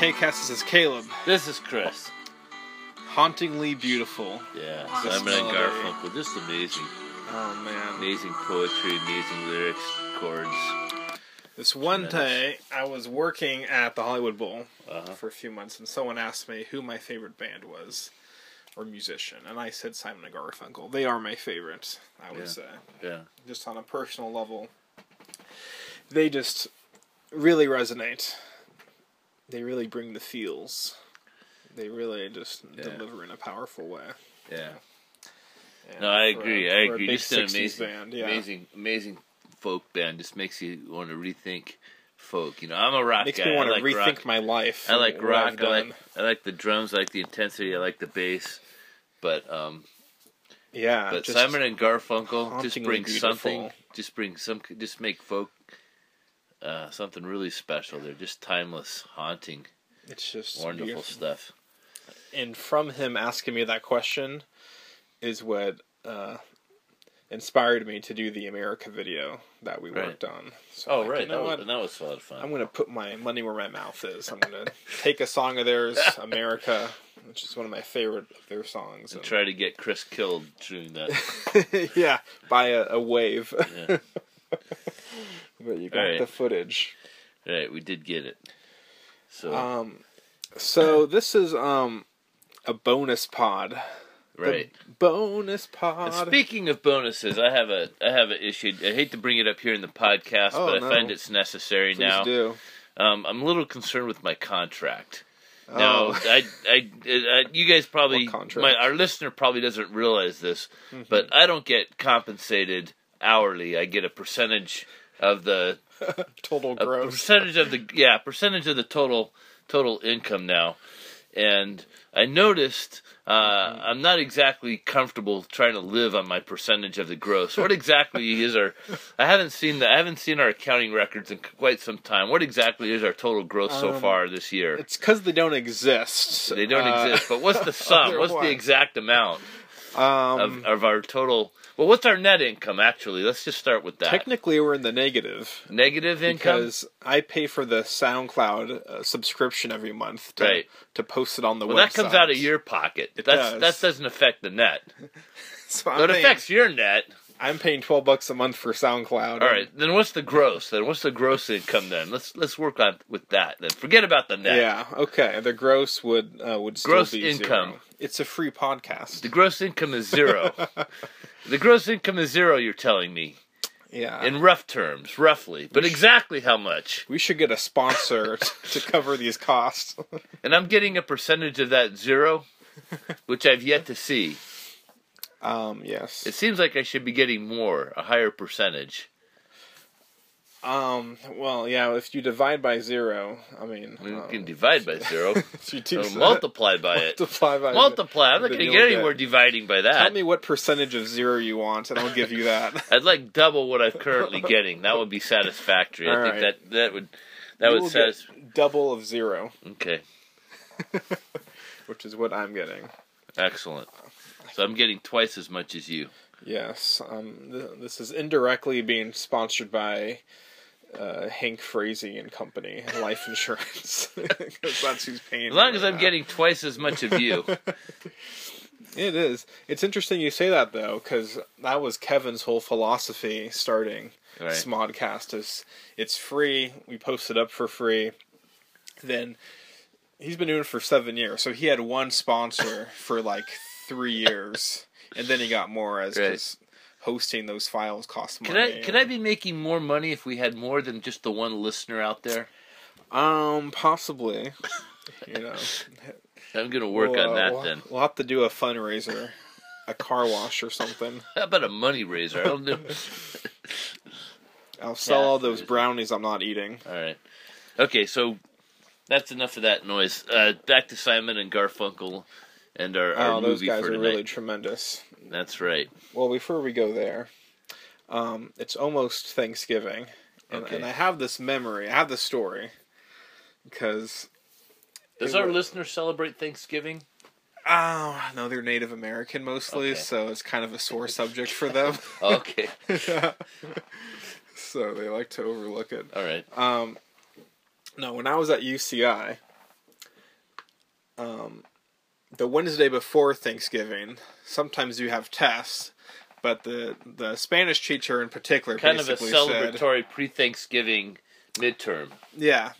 to KCast. This is Caleb. This is Chris. Hauntingly beautiful. Yeah, Simon and. Garfunkel. Just amazing. Oh man. Amazing poetry, amazing lyrics, chords. This one day, I was working at the Hollywood Bowl Uh-huh. for a few months, and someone asked me who my favorite band was or musician, and I said Simon and Garfunkel. They are my favorite. I would Yeah. say, Yeah. just on a personal level, they just really resonate. They really bring the feels. They really just Yeah. deliver in a powerful way. Yeah. And No, I for a- agree. I agree. Just an amazing, band, yeah. amazing, amazing folk band. Just makes you want to rethink folk. You know, I'm a rock Makes guy. me want I to like rethink rock. my life. I like and what I've rock. I like. I like the drums. I like the intensity. I like the bass. But um, Yeah, but Simon and Garfunkel just bring beautiful. something. Just bring some. Just make folk. Uh, something really special. They're just timeless, haunting, it's just wonderful beautiful. stuff. And from him asking me that question is what uh, inspired me to do the America video that we Right. worked on. So Oh like, right, you know that what? was, that was a lot of fun. I'm gonna put my money where my mouth is. I'm gonna take a song of theirs, America, which is one of my favorite of their songs. and and- try to get Chris killed during that. yeah, by a, a wave. Yeah. but you got Alright. the footage. right, we did get it. So Um, so this is um a bonus pod. The right. bonus And pod. speaking of bonuses, I have a I have an issue. I hate to bring it up here in the podcast, Oh, but I no. find it's necessary Please now. do. Um, I'm a little concerned with my contract. Oh. Now, I, I, I, you guys probably, contract? Mm-hmm. my, our listener probably doesn't realize this, but I don't get compensated hourly. I get a percentage of the total gross. percentage of the yeah percentage of the total total income now and i noticed uh, Mm-hmm. i'm not exactly comfortable trying to live on my percentage of the gross what exactly is our i haven't seen the i haven't seen our accounting records in quite some time what exactly is our total gross so Um, far this year It's because they don't exist. they don't Uh, exist but what's the sum what's the exact amount Um, of, of our total well what's our net income actually let's just start with that technically, we're in the negative Negative income because I pay for the SoundCloud uh, subscription every month to, Right. to post it on the website. well website. that comes out of your pocket It That's, does. that doesn't affect the net So I'm, it paying, affects your net. I'm paying twelve bucks a month for SoundCloud. All right, then what's the gross? Then what's the gross income? Then let's let's work on with that. Then forget about the net. Yeah. Okay. The gross would uh, would still Gross be income. Zero. It's a free podcast. The gross income is zero. the gross income is zero. You're telling me yeah. in rough terms, roughly, but exactly how much? we should get a sponsor t- to cover these costs. And I'm getting a percentage of that zero, which I've yet to see. um. Yes. It seems like I should be getting more, a higher percentage. Um. Well, yeah. If you divide by zero, I mean, you um, can divide by zero, if you do or multiply by it. multiply by Multiply. I'm not going to get anywhere dividing by that. Tell me what percentage of zero you want, and I'll give you that. I'd like double what I'm currently getting. That would be satisfactory. I think right. that that would that You would satis- double of zero, Okay, which is what I'm getting. excellent. So I'm getting twice as much as you. Yes. Um. Th- this is indirectly being sponsored by. Uh, Hank Frazee and Company Life Insurance because that's who's paying. As long as I'm now. getting twice as much of you. It is. It's interesting you say that though, because that was Kevin's whole philosophy starting Right. Smodcast. Is it's free. We post it up for free. Then he's been doing it for seven years, so he had one sponsor for like three years, and then he got more as Right. Hosting those files costs Could money. I could I be making more money if we had more than just the one listener out there? Um, possibly. you know, I'm gonna work We'll, on uh, that we'll, then. We'll have to do a fundraiser, a car wash or something. How about a money raiser? I don't know. I'll sell Yeah. all those brownies I'm not eating. All right. Okay, so that's enough of that noise. Uh, back to Simon and Garfunkel and our, our Oh, those guys for are tonight. really tremendous. That's right. Well, before we go there, um, it's almost Thanksgiving, and, Okay. and I have this memory. I have this story because Does our wa- listener celebrate Thanksgiving? oh no, they're Native American mostly, Okay. so it's kind of a sore subject for them. Okay. so they like to overlook it. All right. Um, no, when I was at UCI, um, the Wednesday before Thanksgiving, sometimes you have tests, but the the Spanish teacher in particular Kind of a celebratory pre-Thanksgiving midterm. yeah,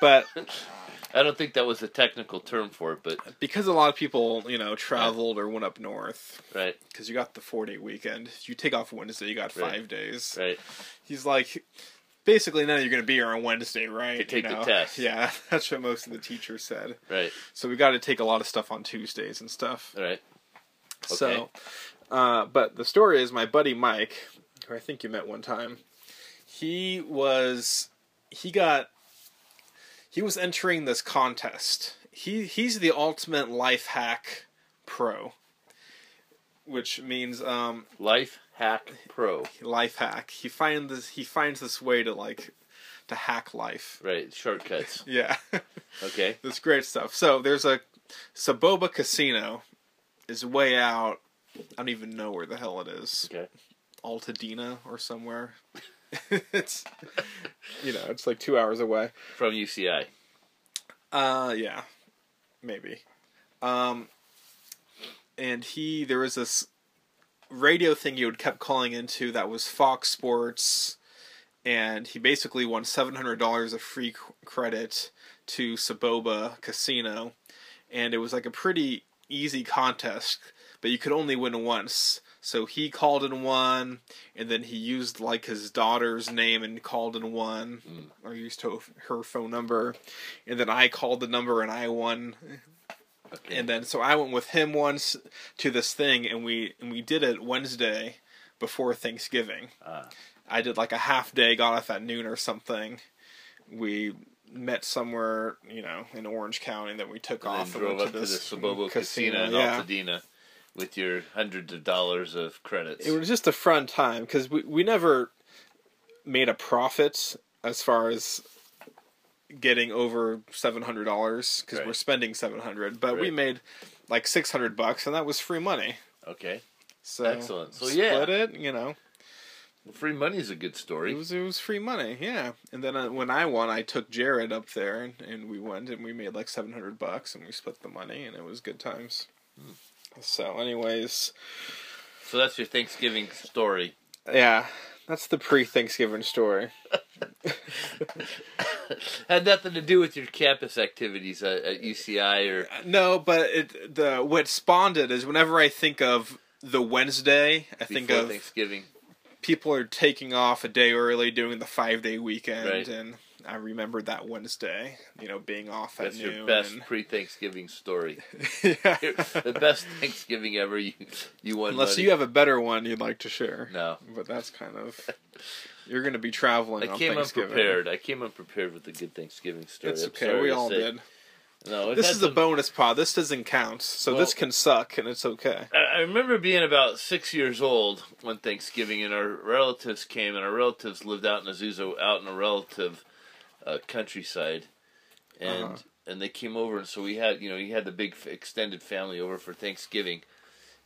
but I don't think that was a technical term for it, but because a lot of people you know traveled or went up north, right, because you got the four day weekend, you take off Wednesday, you got Right. five days. right. He's like. Basically, none of you are going to be here on Wednesday, right? To take You the test. Yeah, that's what most of the teachers said. Right, So we got to take a lot of stuff on Tuesdays and stuff. right. Okay. So, uh, but the story is my buddy Mike, who I think you met one time. He was, he got, he was entering this contest. He he's the ultimate life hack pro, which means um, Life Hack Pro. life hack. He finds this he finds this way to like to hack life. Right, shortcuts. Yeah. Okay. That's great stuff. So there's a Soboba Casino is way out. I don't even know where the hell it is. Okay. Altadena or somewhere. it's you know, it's like two hours away. From UCI. Uh yeah. Maybe. Um and he there was this radio thing you would kept calling into that was Fox Sports and he basically won $700 of free c- credit to Soboba Casino and it was like a pretty easy contest but you could only win once. So he called and won and then he used like his daughter's name and called and won hmm. or used her phone number and then I called the number and I won Okay. and then so I went with him once to this thing, and we and we did it Wednesday before Thanksgiving. Ah. I did like a half day, got off at noon or something. We met somewhere, you know, in Orange County, that we took and off then and drove went up to to the this Soboba Casino in yeah. Altadena with your hundreds of dollars of credits. It was just a fun time because we we never made a profit as far as getting over seven hundred dollars because Right. we're spending seven hundred, but we made like six hundred bucks, and that was free money. okay. So Excellent. So, split yeah. Split it, you know. Well, free money is a good story. It was it was free money, yeah. And then uh, when I won, I took Jared up there, and, and we went, and we made like seven hundred bucks, and we split the money, and it was good times. Hmm. So, anyways, so that's your Thanksgiving story. yeah, that's the pre-Thanksgiving story. Had nothing to do with your campus activities at, at UCI or No, but it the what spawned it is whenever I think of the Wednesday, I think before of Thanksgiving. people are taking off a day early, doing the five day weekend, Right. and I remember that Wednesday, you know, being off at noon. That's your best and- pre-Thanksgiving story. yeah. the best Thanksgiving ever. You you won. Unless money. you have a better one you'd like to share. no. But that's kind of you're going to be traveling I came unprepared. I came unprepared with a good Thanksgiving story. It's okay. We all say. did. No, This is a bonus pod. This doesn't count. So Well- this can suck and it's okay. I I remember being about six years old one Thanksgiving, and our relatives came, and our relatives lived out in Azusa, out in a relative uh, countryside, and Uh-huh. and they came over, and so we had you know you had the big extended family over for Thanksgiving,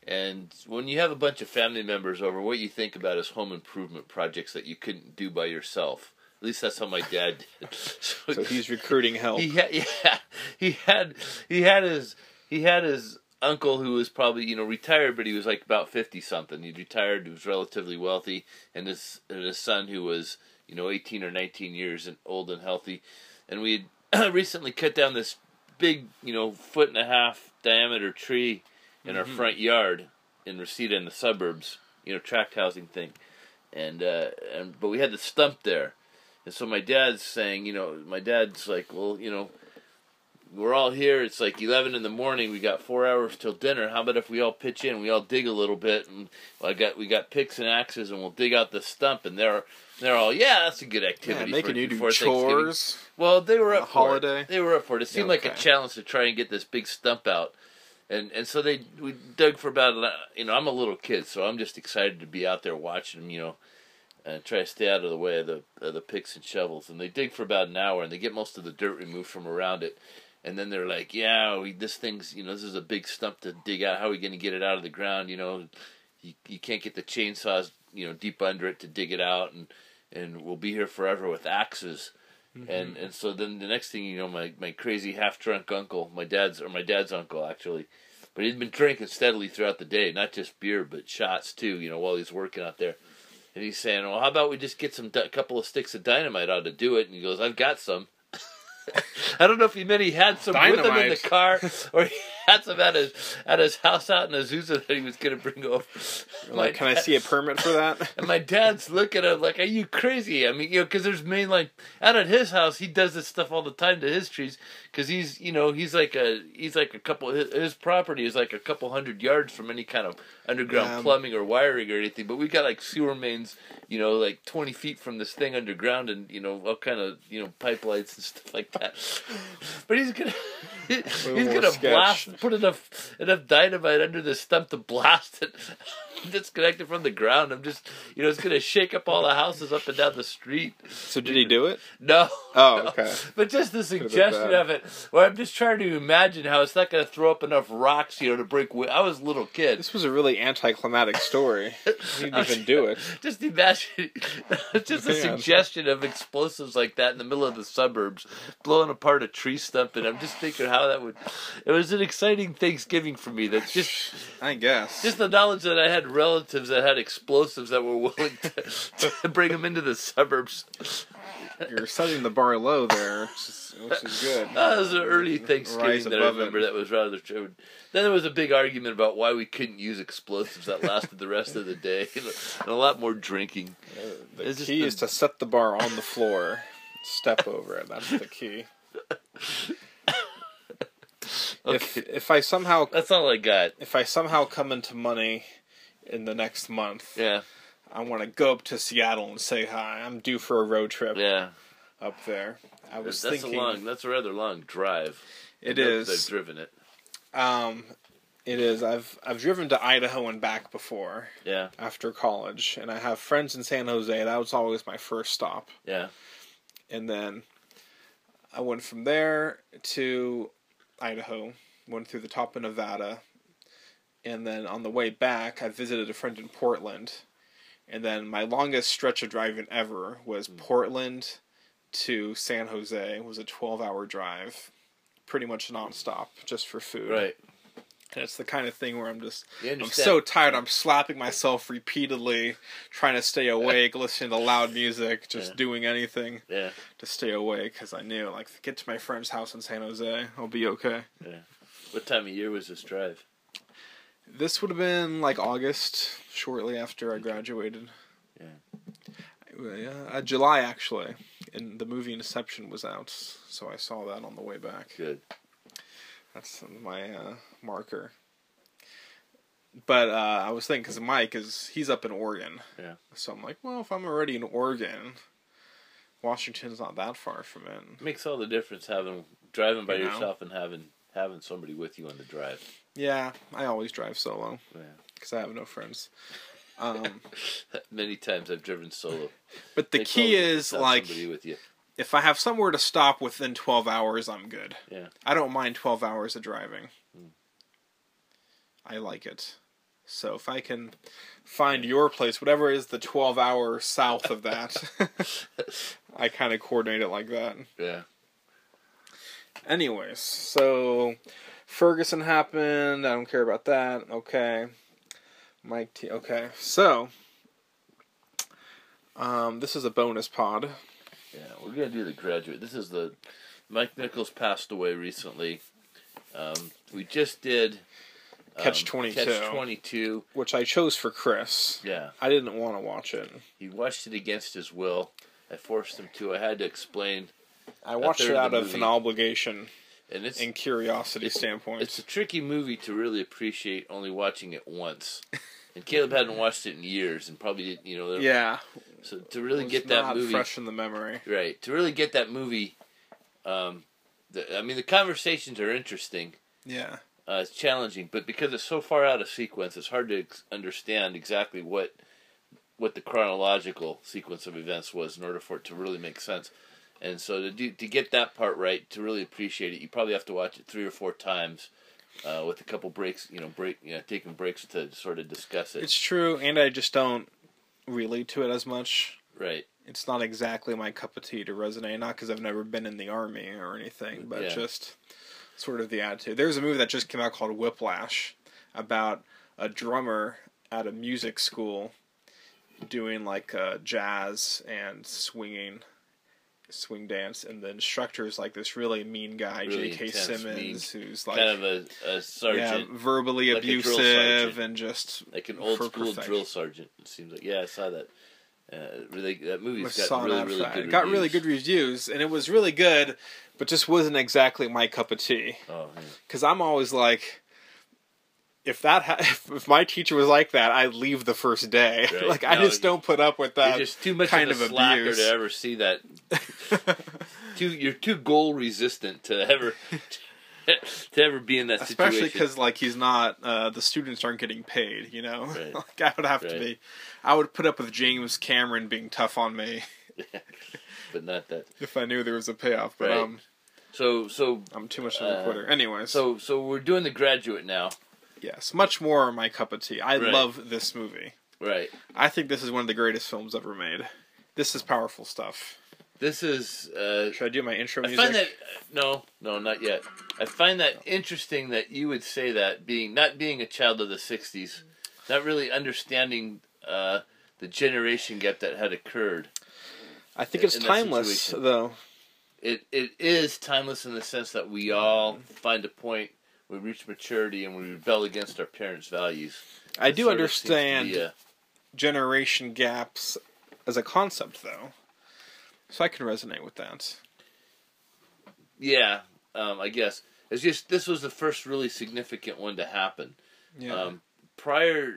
and when you have a bunch of family members over, what you think about is home improvement projects that you couldn't do by yourself. At least that's how my dad did. So he's recruiting help. He had, yeah, he had, he had his, he had his uncle who was probably you know retired, but he was like about fifty something. He retired, he was relatively wealthy, and his and his son who was you know eighteen or nineteen years and old and healthy, and we had recently cut down this big you know foot and a half diameter tree in our front yard in Reseda in the suburbs, you know tract housing thing, and uh, and but we had the stump there. And so my dad's saying, you know, my dad's like, well, you know, we're all here. It's like eleven in the morning. We got four hours till dinner. How about if we all pitch in? We all dig a little bit, and well, I got we got picks and axes, and we'll dig out the stump. And they're they're all, yeah, that's a good activity. yeah, making for, you do before Thanksgiving." chores. Well, they were up a for holiday? It. They were up for it. It seemed like a challenge to try and get this big stump out, and and so they we dug for about an- you know I'm a little kid, so I'm just excited to be out there watching them, you know, and try to stay out of the way of the of the picks and shovels. And they dig for about an hour, and they get most of the dirt removed from around it. And then they're like, "Yeah, we, this thing's you know this is a big stump to dig out. How are we going to get it out of the ground? You know, you you can't get the chainsaws you know deep under it to dig it out, and and we'll be here forever with axes." Mm-hmm. and and so then the next thing you know, my my crazy half drunk uncle, my dad's or my dad's uncle actually, but he'd been drinking steadily throughout the day, not just beer but shots too. You know, while he's working out there, and he's saying, "Well, how about we just get some a couple of sticks of dynamite out to do it?" And he goes, "I've got some." I don't know if he meant he had some with him in the car, or he had some at his at his house out in Azusa that he was going to bring over. Like, can I see a permit for that? And my dad's looking at him like, "Are you crazy?" I mean, you know, because there's mainline out at his house. He does this stuff all the time to his trees because he's, you know, he's like a he's like a couple. His, his property is like a couple hundred yards from any kind of underground plumbing or wiring or anything. But we got like sewer mains, you know, like twenty feet from this thing underground, and you know, all kind of you know pipelines and stuff like that. But he's gonna he's gonna sketch. blast, put enough enough dynamite under the stump to blast it. Disconnected from the ground. I'm just, you know, it's gonna shake up all the houses up and down the street. So did he do it? No. Oh, no. okay. But just the suggestion of it, where I'm just trying to imagine how it's not going to throw up enough rocks, you know, to break. Wi- I was a little kid. This was a really anticlimactic story. He didn't even do it. Just imagine, just a Yeah. suggestion of explosives like that in the middle of the suburbs, blowing apart a tree stump, and I'm just thinking how that would. It was an exciting Thanksgiving for me. That just, I guess. just the knowledge that I had relatives that had explosives that were willing to, to bring them into the suburbs. You're setting the bar low there, which is, which is good. That was an early Thanksgiving that I remember it. that was rather true. Then there was a big argument about why we couldn't use explosives that lasted the rest of the day, and a lot more drinking. Uh, the It's key the- is to set the bar on the floor, step over it. That's the key. If Okay, if I somehow that's all I got. if I somehow come into money in the next month, Yeah, I want to go up to Seattle and say hi. I'm due for a road trip yeah. up there. I was That's thinking a long. That's a rather long drive. it I've- I've driven it. Um, it is. I've I've driven to Idaho and back before Yeah, after college, and I have friends in San Jose. That was always my first stop, yeah, and then I went from there to Idaho, went through the top of Nevada, and then on the way back, I visited a friend in Portland, and then my longest stretch of driving ever was hmm. Portland to San Jose. It was a twelve-hour drive, pretty much nonstop, just for food. right. It's the kind of thing where I'm just I'm so tired. I'm slapping myself repeatedly, trying to stay awake, listening to loud music, just Yeah. doing anything yeah, to stay awake because I knew, like, get to my friend's house in San Jose, I'll be okay. yeah. What time of year was this drive? This would have been like August, shortly after I graduated. Yeah. Yeah, uh, July actually, and the movie Inception was out, so I saw that on the way back. Good. That's my uh, marker. But uh, I was thinking, because Mike is he's up in Oregon. Yeah. So I'm like, well, if I'm already in Oregon, Washington's not that far from it. makes all the difference having driving by You know? yourself and having having somebody with you on the drive. Yeah, I always drive solo Yeah. because I have no friends. Um, Many times I've driven solo. but the key is like somebody with you. If I have somewhere to stop within 12 hours, I'm good. Yeah. I don't mind 12 hours of driving. Hmm. I like it. So if I can find your place, whatever is the 12 hour south of that, I kind of coordinate it like that. Yeah. Anyways, so Ferguson happened. I don't care about that. Okay. Mike T. Okay. So, um, this is a bonus pod. Yeah, we're gonna do the graduate. This is the Mike Nichols passed away recently. Um, we just did um, Catch 22. Catch twenty two. which I chose for Chris. Yeah, I didn't want to watch it. he watched it against his will. I forced him to. I had to explain, I watched it out the of an obligation and it's and curiosity it's- standpoint. it's a tricky movie to really appreciate only watching it once. And Caleb hadn't watched it in years, and probably didn't. You know, yeah, So to really get that not movie fresh in the memory. right, to really get that movie, um, the, I mean, the conversations are interesting. Yeah, uh, it's challenging, but because it's so far out of sequence, it's hard to ex- understand exactly what what the chronological sequence of events was in order for it to really make sense. And so to do to get that part right, to really appreciate it, you probably have to watch it three or four times, uh, with a couple breaks, you know, break, you know, taking breaks to sort of discuss it. it's true, and I just don't relate to it as much. right. it's not exactly my cup of tea to resonate. Not because I've never been in the army or anything, but Yeah. just sort of the attitude. There's a movie that just came out called Whiplash about a drummer at a music school doing like uh, jazz and swinging swing dance and the instructor is like this really mean guy Really j.k simmons who's like kind of a, a yeah, verbally like abusive and just like an old school perfection. drill sergeant. It seems like yeah, I saw that. Uh, really, that movie got really, really good. got really reviews. good reviews and it was really good but just wasn't exactly my cup of tea Oh, yeah. because i'm always like if that ha- if my teacher was like that i'd leave the first day Right. like i just don't put up with that just too much kind of a of slacker abuse. to ever see that. too, you're too goal resistant to ever to ever be in that situation. especially because like he's not uh, the students aren't getting paid you know Right. like i would have Right. to be i would put up with james cameron being tough on me but not that. if i knew there was a payoff but Right. um So, so, i'm too much of a Uh, quitter anyways so, so we're doing the graduate now, yes much more my cup of tea i Right. love this movie right? i think this is one of the greatest films ever made this is powerful stuff This is. Uh, should i do my intro I music find that no, no, not yet. I find that interesting that you would say that being not being a child of the '60s, not really understanding uh, the generation gap that had occurred. i think it's in that timeless situation. though It it is timeless in the sense that we all find a point we reach maturity and we rebel against our parents' values. i do sort of seems to be understand a- generation gaps as a concept though so i can resonate with that yeah, um, I guess it's just this was the first really significant one to happen. yeah Um, prior,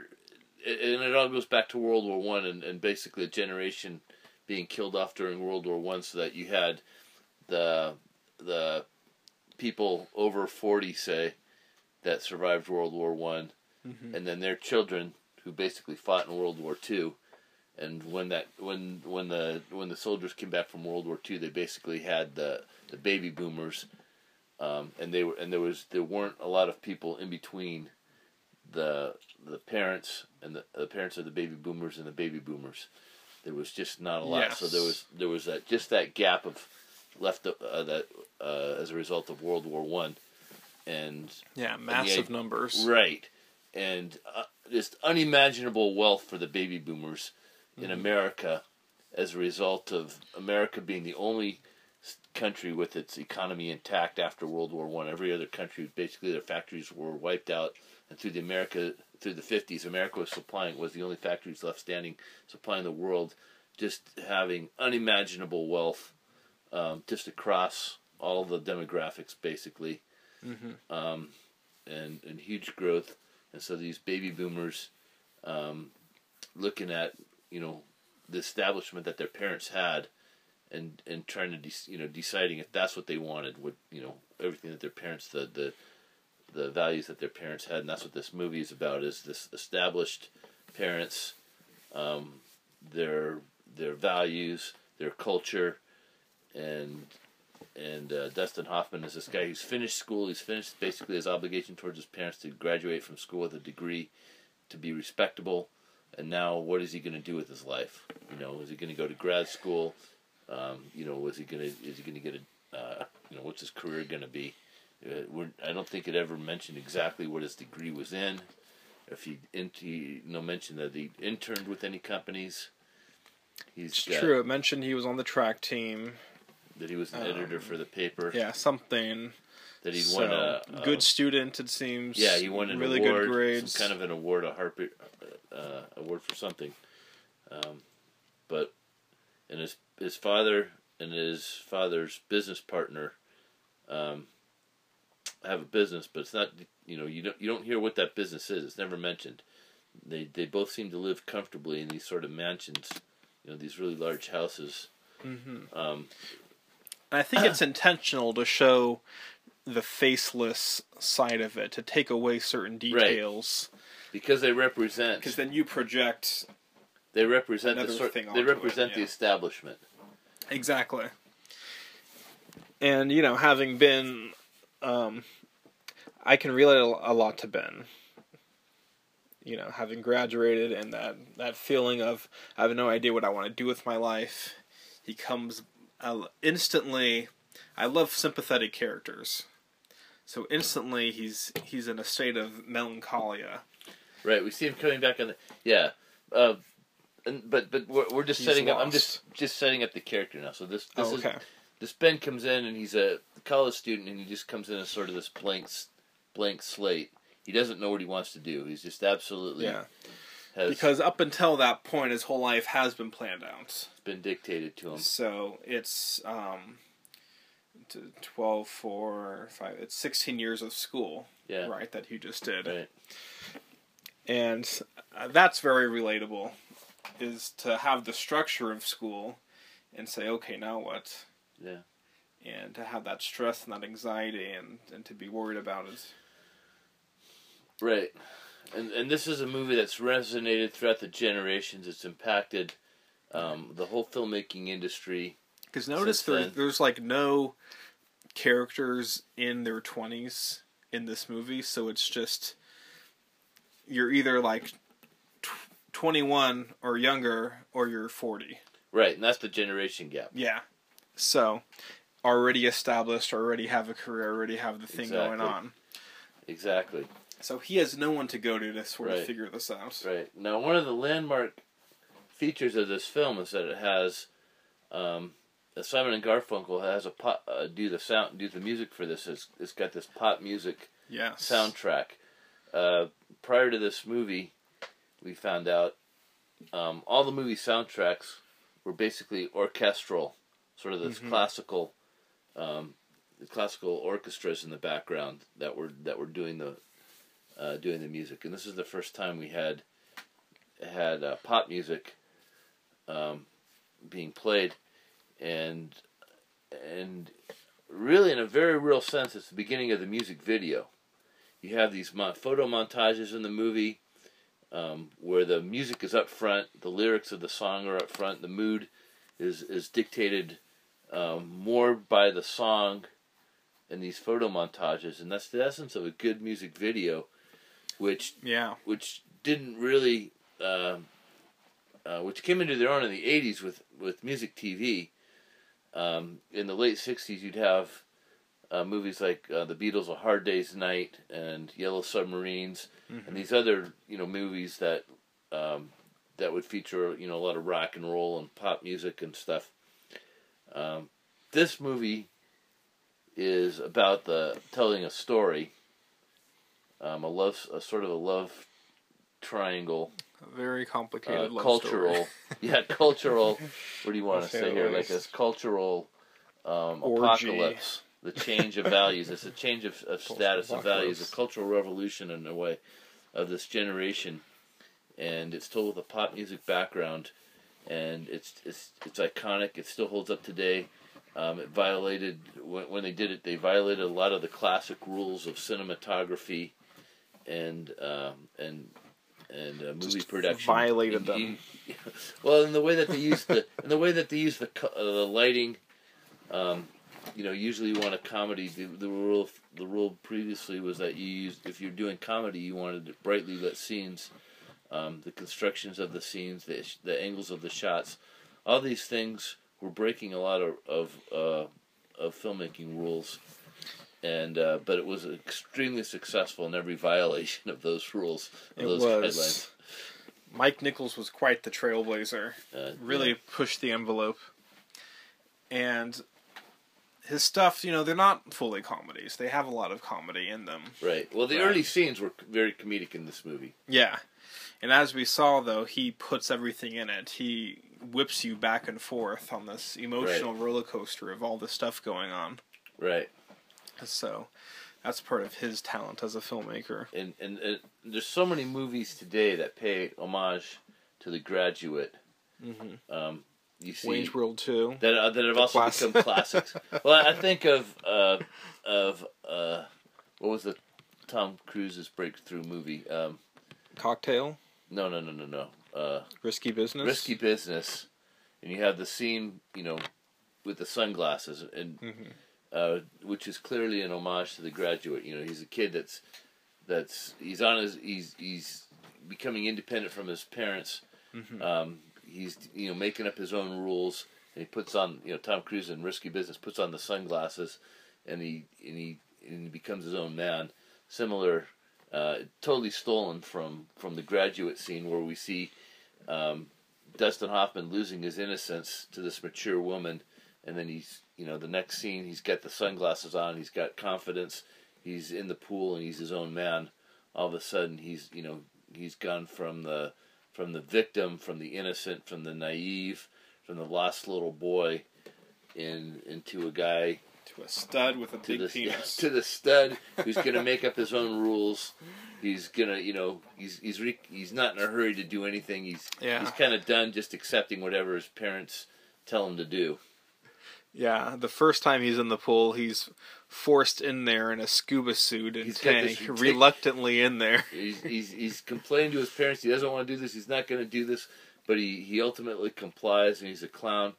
and it all goes back to World War One, and, and basically a generation being killed off during World War One, so that you had the the people over forty, say, that survived World War One, Mhm. and then their children who basically fought in World War Two. And when that when when the when the soldiers came back from World War Two, they basically had the the baby boomers, um, and they were and there was there weren't a lot of people in between the the parents and the, the parents of the baby boomers and the baby boomers. There was just not a lot. So there was there was that just that gap of left uh, that uh, as a result of World War One, and yeah massive numbers. Right, and uh, just unimaginable wealth for the baby boomers in America as a result of America being the only country with its economy intact after World War One. Every other country, basically, their factories were wiped out, and through the America through the fifties, America was supplying was the only factories left standing, supplying the world, just having unimaginable wealth, um, just across all the demographics, basically, hmm um, and and huge growth. And so these baby boomers, um, looking at you know the establishment that their parents had, and and trying to de- you know deciding if that's what they wanted, what you know everything that their parents the the the values that their parents had, and that's what this movie is about. Is this established parents, um, their their values, their culture, and and uh, Dustin Hoffman is this guy who's finished school. He's finished basically his obligation towards his parents to graduate from school with a degree, to be respectable. And now, what is he going to do with his life? You know, is he going to go to grad school? Um, you know, is he going to is he going to get a uh, you know what's his career going to be? Uh, we're, I don't think it ever mentioned exactly what his degree was in. If he, in, he you know mentioned that he interned with any companies. He's it's got- true it mentioned he was on the track team that he was an Um, editor for the paper. yeah something That he'd so, won a, a good student it seems Yeah, he won an really award, good grades some kind of an award, a Harper uh, award for something. Um, but and his his father and his father's business partner um, have a business, but it's not you know you don't you don't hear what that business is. It's never mentioned. They they both seem to live comfortably in these sort of mansions, you know, these really large houses. hmm Um, And I think it's intentional to show the faceless side of it, to take away certain details, because they represent because then you project they represent the another sort, thing they onto it, represent the yeah. establishment. exactly. And you know, having been, um, I can relate a a lot to Ben. You know, having graduated and that that feeling of I have no idea what I want to do with my life, he comes uh, instantly. I love sympathetic characters, so instantly he's he's in a state of melancholia. Right, we see him coming back on the yeah, uh, and, but but we're, we're just He's setting up. I'm just just setting up the character now. So this this oh, is okay. this Ben comes in and he's a college student and he just comes in as sort of this blank blank slate. He doesn't know what he wants to do. He's just absolutely Yeah, has because up until that point, his whole life has been planned out. It's been dictated to him. So it's um, t- 12, 4, 5, it's 16 years of school, Yeah, right, that he just did. right. And uh, that's very relatable, is to have the structure of school and say, okay, now what? Yeah. And to have that stress and that anxiety and, and to be worried about it. Right. And and this is a movie that's resonated throughout the generations. It's impacted um, the whole filmmaking industry. Because notice there, there's like no characters in their 20s in this movie, so it's just you're either like tw- 21 or younger or you're 40. Right, and that's the generation gap. Yeah. So already established, already have a career, already have the thing going on. Exactly. So he has no one to go to to sort Right. of figure this out. Right. Now, one of the landmark features of this film is that it has um, Simon and Garfunkel has a pop, uh, do the sound do the music for this. It's, it's got this pop music Yes. soundtrack. Uh, prior to this movie, we found out um, all the movie soundtracks were basically orchestral, sort of this Mhm. classical, um, classical orchestras in the background that were that were doing the uh, doing the music. And this is the first time we had had uh, pop music um, being played, and and really in a very real sense, it's the beginning of the music video. You have these photo montages in the movie um, where the music is up front, the lyrics of the song are up front, the mood is is dictated um, more by the song and these photo montages, and that's the essence of a good music video, which Yeah. which didn't really, uh, uh, which came into their own in the '80s with with music TV. Um, in the late '60s, you'd have uh, movies like uh, The Beatles' "A Hard Day's Night" and "Yellow Submarines," Mhm. and these other you know movies that um, that would feature you know a lot of rock and roll and pop music and stuff. Um, this movie is about the telling a story, um, a love, a sort of a love triangle, A very complicated uh, love cultural, story. yeah, cultural. What do you want to Say say the here? Like least. this cultural um, apocalypse, the change of values. It's a change of, of status of values, a cultural revolution in a way of this generation, and it's told with a pop music background, and it's it's it's iconic. It still holds up today. Um, it violated when, when they did it. They violated a lot of the classic rules of cinematography, and um, and and uh, movie Just production. violated them. well, in the way that they use the in the way that they use the uh, the lighting, um, you know, usually you want a comedy. The, the rule the rule previously was that you use if you're doing comedy, you wanted brightly lit scenes, um, the constructions of the scenes, the the angles of the shots, all these things were breaking a lot of of, uh, of filmmaking rules. And uh, but it was extremely successful in every violation of those rules, of It those was. guidelines. Mike Nichols was quite the trailblazer. Uh, Really yeah. pushed the envelope. And his stuff, you know, they're not fully comedies. They have a lot of comedy in them. Right. Well, the Right. early scenes were very comedic in this movie. Yeah. And as we saw, though, he puts everything in it. He whips you back and forth on this emotional roller coaster of all the stuff going on. Right. So that's part of his talent as a filmmaker. And, and and there's so many movies today that pay homage to The Graduate. Mm-hmm. Um, you see Wayne's World 2. that uh, that have The also class- become classics. well, I think of uh, of uh, what was the Tom Cruise's breakthrough movie? Um, Cocktail. no, no, no, no, no. Uh, Risky Business. Risky Business, and you have the scene, you know, with the sunglasses, and Mhm. Uh, which is clearly an homage to the graduate. You know, he's a kid that's that's he's on his he's he's becoming independent from his parents. Mhm. Um, he's you know making up his own rules, and he puts on you know Tom Cruise in Risky Business puts on the sunglasses, and he and he and he becomes his own man. Similar, uh, totally stolen from from the graduate scene where we see um, Dustin Hoffman losing his innocence to this mature woman, and then he's you know the next scene he's got the sunglasses on, he's got confidence, he's in the pool and he's his own man. All of a sudden he's you know he's gone from the from the victim, from the innocent, from the naive, from the lost little boy, in into a guy To a stud with a to big the penis. to the stud who's going to make up his own rules. He's gonna, you know, he's he's re- he's not in a hurry to do anything. He's Yeah. he's kind of done just accepting whatever his parents tell him to do. Yeah, the first time he's in the pool, he's forced in there in a scuba suit and He's tank, ridic- reluctantly in there. He's he's he's complaining to his parents. He doesn't want to do this. He's not going to do this, but he he ultimately complies, and he's a clown.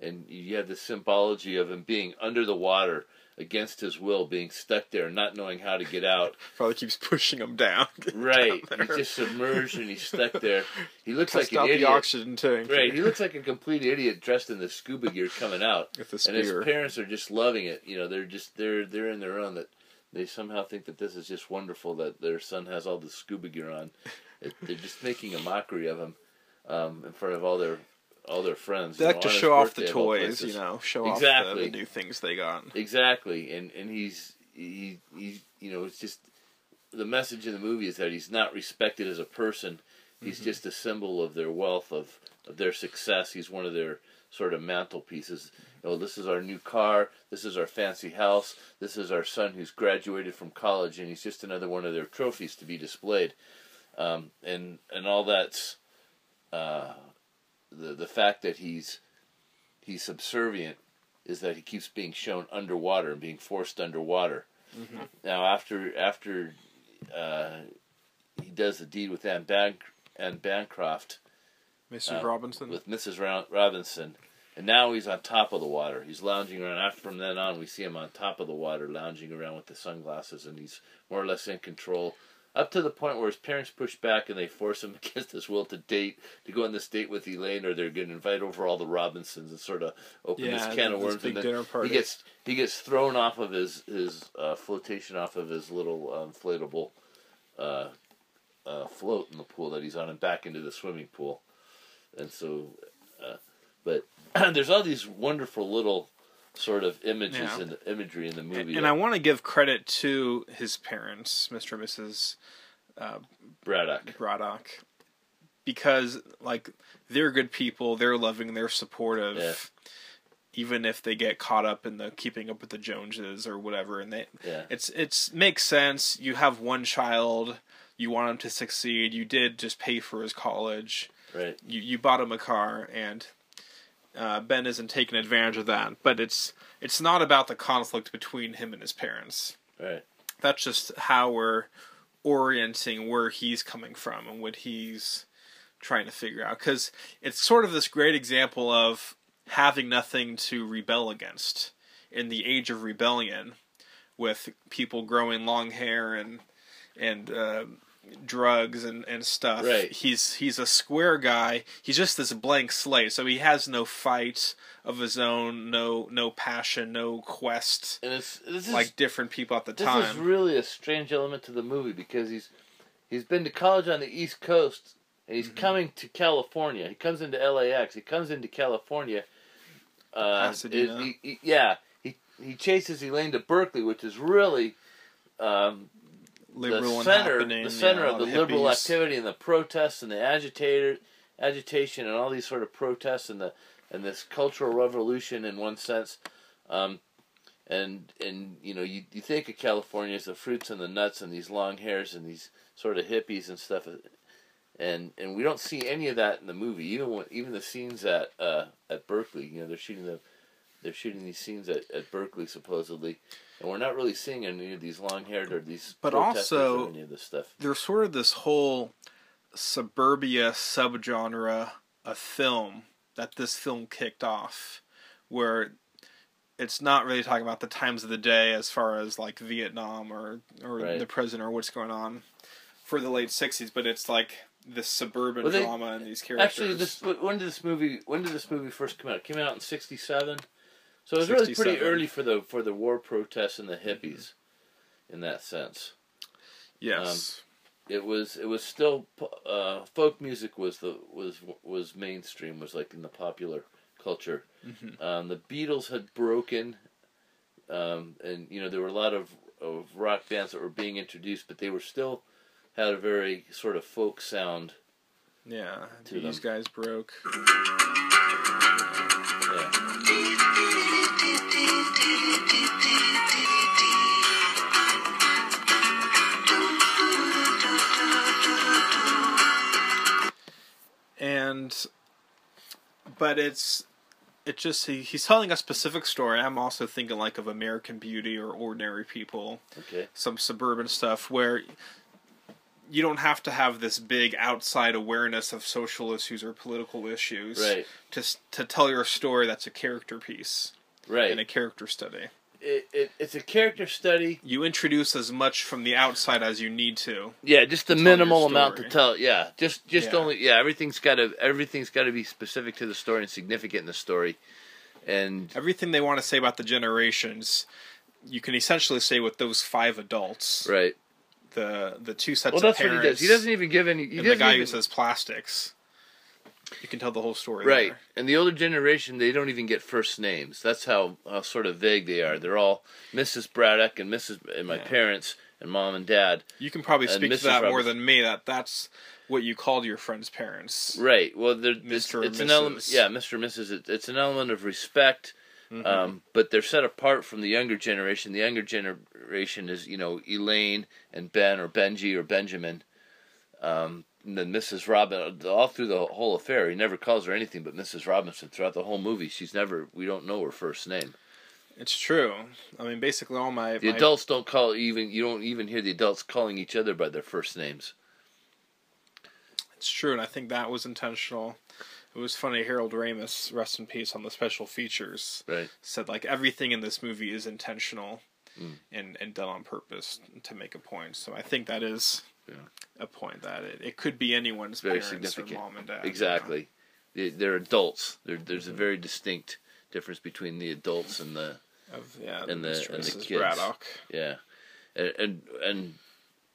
And you have the symbology of him being under the water against his will, being stuck there, not knowing how to get out. Probably keeps pushing him down. Right, Down he's just submerged and he's stuck there. He looks like an the idiot. oxygen tank. Right, he looks like a complete idiot dressed in the scuba gear coming out, with the and his parents are just loving it. You know, they're just they're they're in their own that they somehow think that this is just wonderful that their son has all the scuba gear on. It, they're just making a mockery of him um, in front of all their all their friends. They like know, to show off the of toys, you know, show off the, the new things they got. Exactly, and and he's he he you know it's just the message in the movie is that he's not respected as a person. He's just a symbol of their wealth of of their success. He's one of their sort of mantelpieces. You know, this is our new car. This is our fancy house. This is our son who's graduated from college, and he's just another one of their trophies to be displayed. Um, and and all that's uh, the the fact that he's he's subservient is that he keeps being shown underwater and being forced underwater. Now, after after uh, he does the deed with Anne, Ban- Anne Bancroft Mrs. Uh, Robinson. with Mrs. Ro- Robinson, and now he's on top of the water. He's lounging around. After from then on, we see him on top of the water, lounging around with the sunglasses, and he's more or less in control. Up to the point where his parents push back and they force him against his will to date, to go on this date with Elaine, or they're going to invite over all the Robinsons and sort of open yeah, this can of worms. big And dinner party. he gets he gets thrown off of his his uh, flotation off of his little uh, inflatable uh, uh, float in the pool that he's on and back into the swimming pool, and so, uh, but there's all these wonderful little sort of images Yeah. and imagery in the movie. and I want to give credit to his parents, Mr. and Mrs. Uh, Braddock, Braddock, because like they're good people, they're loving, they're supportive, Yeah. even if they get caught up in the keeping up with the Joneses or whatever. And they, yeah, it's it's makes sense. You have one child, you want him to succeed. You did just pay for his college. right, You you bought him a car, and uh, Ben isn't taking advantage of that. But it's it's not about the conflict between him and his parents right, that's just how we're orienting where he's coming from and what he's trying to figure out because it's sort of this great example of having nothing to rebel against in the age of rebellion with people growing long hair and and uh, drugs and, and stuff Right. he's he's a square guy he's just this blank slate so he has no fight of his own no no passion no quest and it's this is like different people at the this time. This is really a strange element to the movie because he's he's been to college on the East Coast and he's Mm-hmm. coming to California. He comes into LAX. He comes into California. Uh, Pasadena. it- he- he- yeah, he he chases Elaine to Berkeley, which is really um, liberal the center, the center yeah, of the all liberal hippies. activity and the protests and the agitator, agitation and all these sort of protests and the and this cultural revolution in one sense. Um, and and you know you, you think of California as the fruits and the nuts and these long hairs and these sort of hippies and stuff, and and we don't see any of that in the movie. Even when, even the scenes at uh, at Berkeley, you know, they're shooting the they're shooting these scenes at, at Berkeley supposedly, and we're not really seeing any of these long haired or these But also- or any of this stuff. There's sort of this whole suburbia subgenre of film that this film kicked off, where it's not really talking about the times of the day as far as like Vietnam or or Right. the present or what's going on for the late '60s, but it's like this suburban Well, they- drama and these characters. Actually, this when did this movie when did this movie first come out? It came out in '67, so it was really pretty early for the for the war protests and the hippies, in that sense. yes, It was it was still uh, folk music was the was was mainstream was like in the popular culture. Mhm. Um, the Beatles had broken, um, and you know there were a lot of, of rock bands that were being introduced, but they were still had a very sort of folk sound. yeah. These them. guys broke. And but it's it just he, he's telling a specific story i'm also thinking like of american beauty or ordinary people Okay. some suburban stuff where you don't have to have this big outside awareness of social issues or political issues Right. to to tell your story that's a character piece Right. and a character study it, it, it's a character study. you introduce as much from the outside as you need to Yeah, just the minimal amount to tell. Yeah, just just Yeah. only. Yeah, everything's got to everything's got to be specific to the story and significant in the story, and everything they want to say about the generations you can essentially say with those five adults right. the the two sets Well, of that's parents what he does. He doesn't even give any. He and the guy even, who says plastics. You can tell the whole story. right. there. And the older generation, they don't even get first names. That's how, how sort of vague they are. They're all Mrs. Braddock and Mrs. and my Yeah. parents and mom and dad. You can probably speak Mrs. to that more than me. That that's what you called your friend's parents. Right. Well, it's, Mr. or it's an element. Yeah, Mr. and Mrs. It, it's an element of respect. Mhm. Um, but they're set apart from the younger generation. The younger generation is, you know, Elaine and Ben or Benji or Benjamin. Um, then Mrs. Robin, all through the whole affair, he never calls her anything but Mrs. Robinson throughout the whole movie. She's never, we don't know her first name. It's true. I mean, basically all my, The my adults don't call even, you don't even hear the adults calling each other by their first names. it's true, and I think that was intentional. It was funny. Harold Ramis, rest in peace, on the special features, Right. said like everything in this movie is intentional Mm. and and done on purpose to make a point. So I think that is Yeah. a point that it, it could be anyone's Very parents significant. or mom and dad. you know? Exactly. They, they're adults. There, there's Mm-hmm. a very distinct difference between the adults and the Of yeah, And the- Mr. and the kids. Braddock. Yeah, and, and and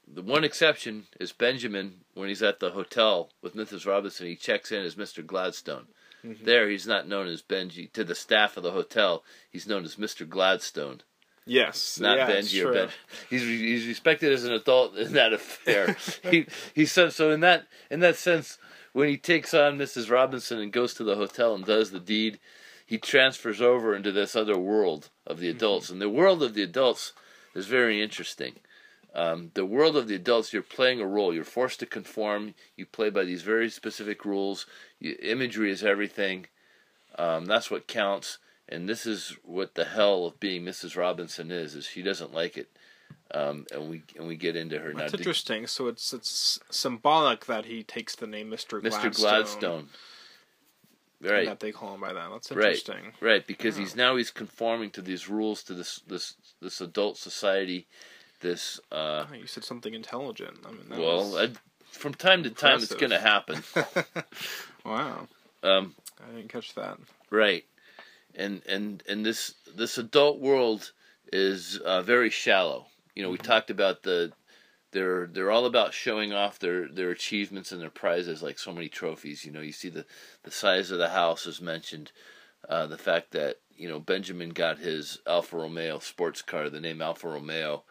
the one exception is Benjamin when he's at the hotel with Mrs. Robinson. He checks in as Mr. Gladstone. Mhm. There, he's not known as Benji to the staff of the hotel. He's known as Mr. Gladstone, Yes, not yeah, or. Ben. He's he's respected as an adult in that affair. he he's so so in that in that sense when he takes on Mrs. Robinson and goes to the hotel and does the deed, he transfers over into this other world of the adults. And the world of the adults is very interesting. Um, the world of the adults, you're playing a role. You're forced to conform. You play by these very specific rules. You, imagery is everything. Um, that's what counts. And this is what the hell of being Mrs. Robinson is. Is she doesn't like it. Um, and we and we get into her That's interesting. So it's it's symbolic that he takes the name Mr. Gladstone. Mr. Gladstone. and Right. That they call him by that. That's interesting. Right, right. because Oh. he's now he's conforming to these rules to this this this adult society. This uh, Oh, you said something intelligent. I mean, well, I, from time to time it's going to happen. wow, Um, I didn't catch that. right, and and and this this adult world is uh, very shallow. You know, we talked about the they're they're all about showing off their their achievements and their prizes, like so many trophies. You know, you see the the size of the house is mentioned, uh, the fact that you know Benjamin got his Alfa Romeo sports car, the name Alfa Romeo,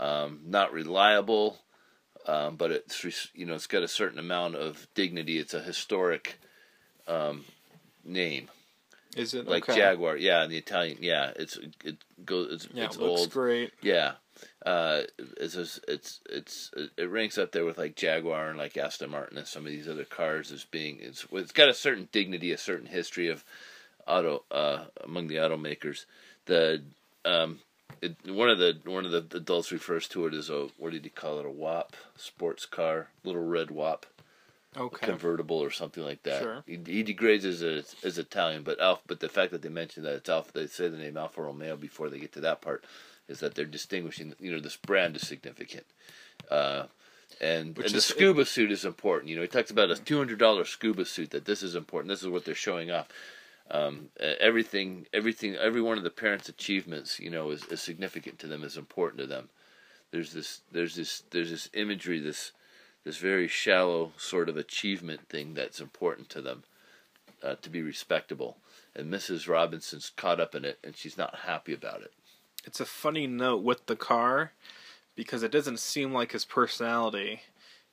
um, not reliable, um, but it's you know it's got a certain amount of dignity. It's a historic um, name, Is it like okay. Jaguar. Yeah, in the Italian. Yeah, it's it goes. It's, Yeah, it's it looks old. great. Yeah, uh, it's just, it's it's it ranks up there with like Jaguar and like Aston Martin and some of these other cars as being it's it's got a certain dignity, a certain history of auto uh, among the automakers. The um, it, one of the one of the adults refers to it as a what did he call it a WAP sports car, little red WAP Okay. convertible or something like that. Sure. He, he degrades as a, as Italian, but Alfa, but the fact that they mention that it's Alfa, they say the name Alfa Romeo before they get to that part, is that they're distinguishing. You know, this brand is significant. Uh, And, Which and the is- scuba suit is important. You know, he talks about a two hundred dollar scuba suit. That this is important. This is what they're showing off. Um, everything, everything, every one of the parents' achievements, you know, is, is significant to them, is important to them. There's this, there's this, there's this imagery, this, this very shallow sort of achievement thing that's important to them, uh, to be respectable. And Mrs. Robinson's caught up in it, and she's not happy about it. It's a funny note with the car because it doesn't seem like his personality.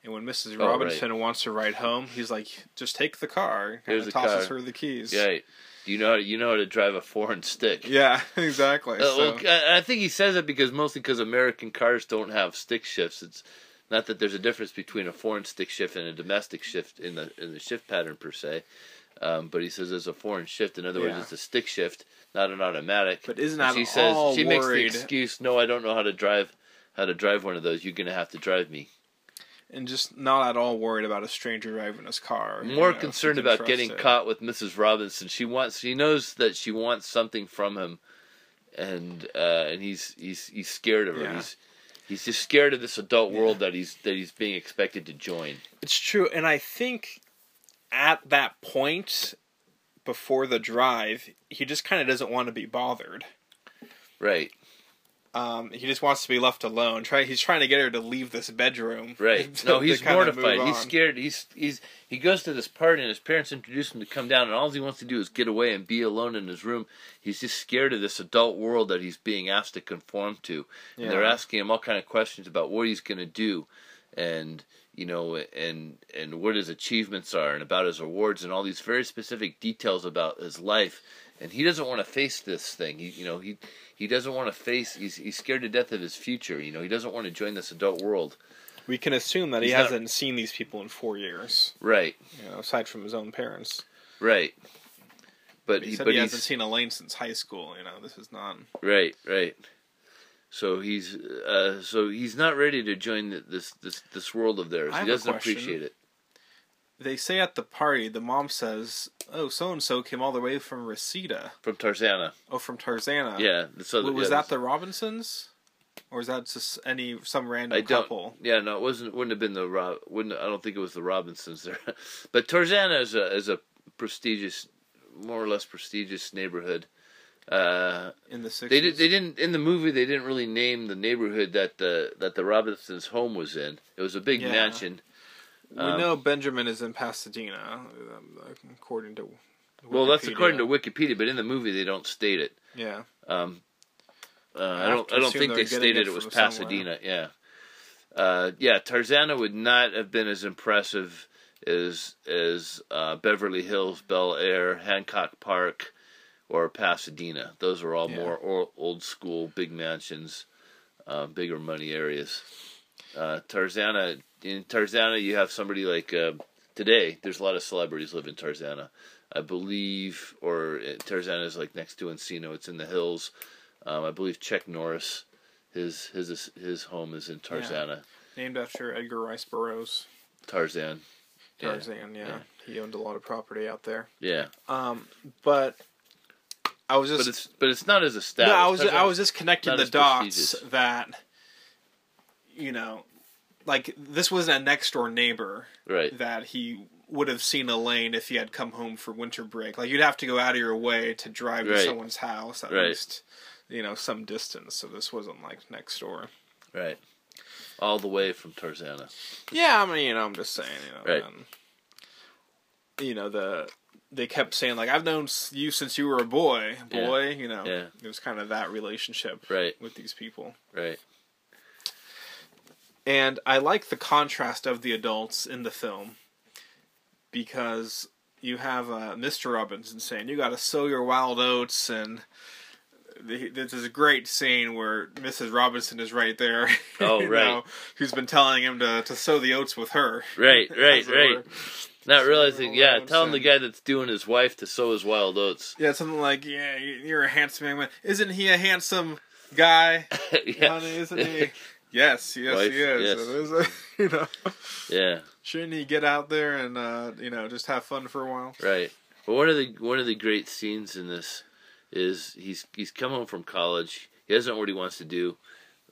And when Mrs. Oh, Robinson wants to ride home, he's like, "Just take the car." Here's and the tosses car. her the keys. Yeah, you know how to, you know how to drive a foreign stick? Yeah, exactly. Uh, so, well, I I think he says it because mostly because American cars don't have stick shifts. It's not that there's a difference between a foreign stick shift and a domestic shift in the in the shift pattern per se, um, but he says there's a foreign shift. In other words, it's a stick shift, not an automatic. but isn't that she says she makes the excuse, "No, I don't know how to drive how to drive one of those. You're gonna have to drive me." and just not at all worried about a stranger driving his car? you More know, concerned about getting it. caught with Mrs. Robinson. She wants. She knows that she wants something from him, and uh, and he's he's he's scared of her. Yeah. He's he's just scared of this adult world that he's that he's being expected to join. It's true, and I think at that point before the drive, he just kind of doesn't want to be bothered. Right, Um, he just wants to be left alone. Try, he's trying to get her to leave this bedroom. right. to- no, he's mortified. He's scared. He's he's he goes to this party and his parents introduce him to come down, and all he wants to do is get away and be alone in his room. He's just scared of this adult world that he's being asked to conform to, and they're asking him all kind of questions about what he's going to do, and you know, and and what his achievements are, and about his awards, and all these very specific details about his life. And he doesn't want to face this thing. He, you know, he he doesn't want to face. He's he's scared to death of his future. You know, he doesn't want to join this adult world. We can assume that he He's not- hasn't seen these people in four years, Right, you know, aside from his own parents. right. But He he, said but he hasn't seen Elaine since high school. You know, this is not. Right, right. So he's uh, so he's not ready to join this this this world of theirs. He doesn't appreciate it. They say at the party, the mom says, "Oh, so and so came all the way from Reseda. From Tarzana, Oh, from Tarzana. yeah. So was yeah, that the Robinsons, or is that just any some random I don't. couple? Yeah, no, it wasn't. Wouldn't have been the Rob. Wouldn't. I don't think it was the Robinsons there. but Tarzana is a is a prestigious, more or less prestigious neighborhood. Uh, In the sixties, they did. They didn't in the movie. They didn't really name the neighborhood that the that the Robinsons' home was in. It was a big Yeah. mansion. We um, know Benjamin is in Pasadena, um, according to. Well, that's according to Wikipedia, but in the movie they don't state it. Yeah, Um, uh, I have don't. I don't think they stated it it was from somewhere. Pasadena. Yeah. Uh, yeah, Tarzana would not have been as impressive as as uh, Beverly Hills, Bel Air, Hancock Park, or Pasadena. Those are all Yeah. more or, old school, big mansions, uh, bigger money areas. Uh, Tarzana in Tarzana, you have somebody like uh, today. There's a lot of celebrities live in Tarzana. I believe, or uh, Tarzana is like next to Encino. It's in the hills. Um, I believe Chuck Norris, his his his home is in Tarzana. named after Edgar Rice Burroughs. Tarzan. Tarzan, yeah. yeah. he owned a lot of property out there. Yeah, Um, but I was just but it's but it's not as established. no, I was I was just connecting the dots prestigious. that you know, like this wasn't a next door neighbor right. that he would have seen Elaine if he had come home for winter break. Like you'd have to go out of your way to drive Right. to someone's house at Right. least, you know, some distance. So this wasn't like next door. Right. All the way from Tarzana. Yeah, I mean, you know, I'm just saying, you know, Right. and, you know the they kept saying like I've known you since you were a boy, Yeah. boy. You know, Yeah. it was kind of that relationship Right. with these people. Right. And I like the contrast of the adults in the film because you have uh, Mr. Robinson saying, "You got to sow your wild oats," and the, this is a great scene where Mrs. Robinson is right there. Oh, right. know, who's been telling him to, to sow the oats with her. Right, right, right. were. Not realizing, yeah, telling the guy that's doing his wife to sow his wild oats. Yeah, something like, "Yeah, you- you're a handsome man. Isn't he a handsome guy, yeah. honey? Isn't he?" Yes, yes, Wife, he is. yes. It is a- you know. yeah, Shouldn't he get out there and uh, you know just have fun for a while? right. Well, one of the one of the great scenes in this is he's he's come home from college. He doesn't know what he wants to do.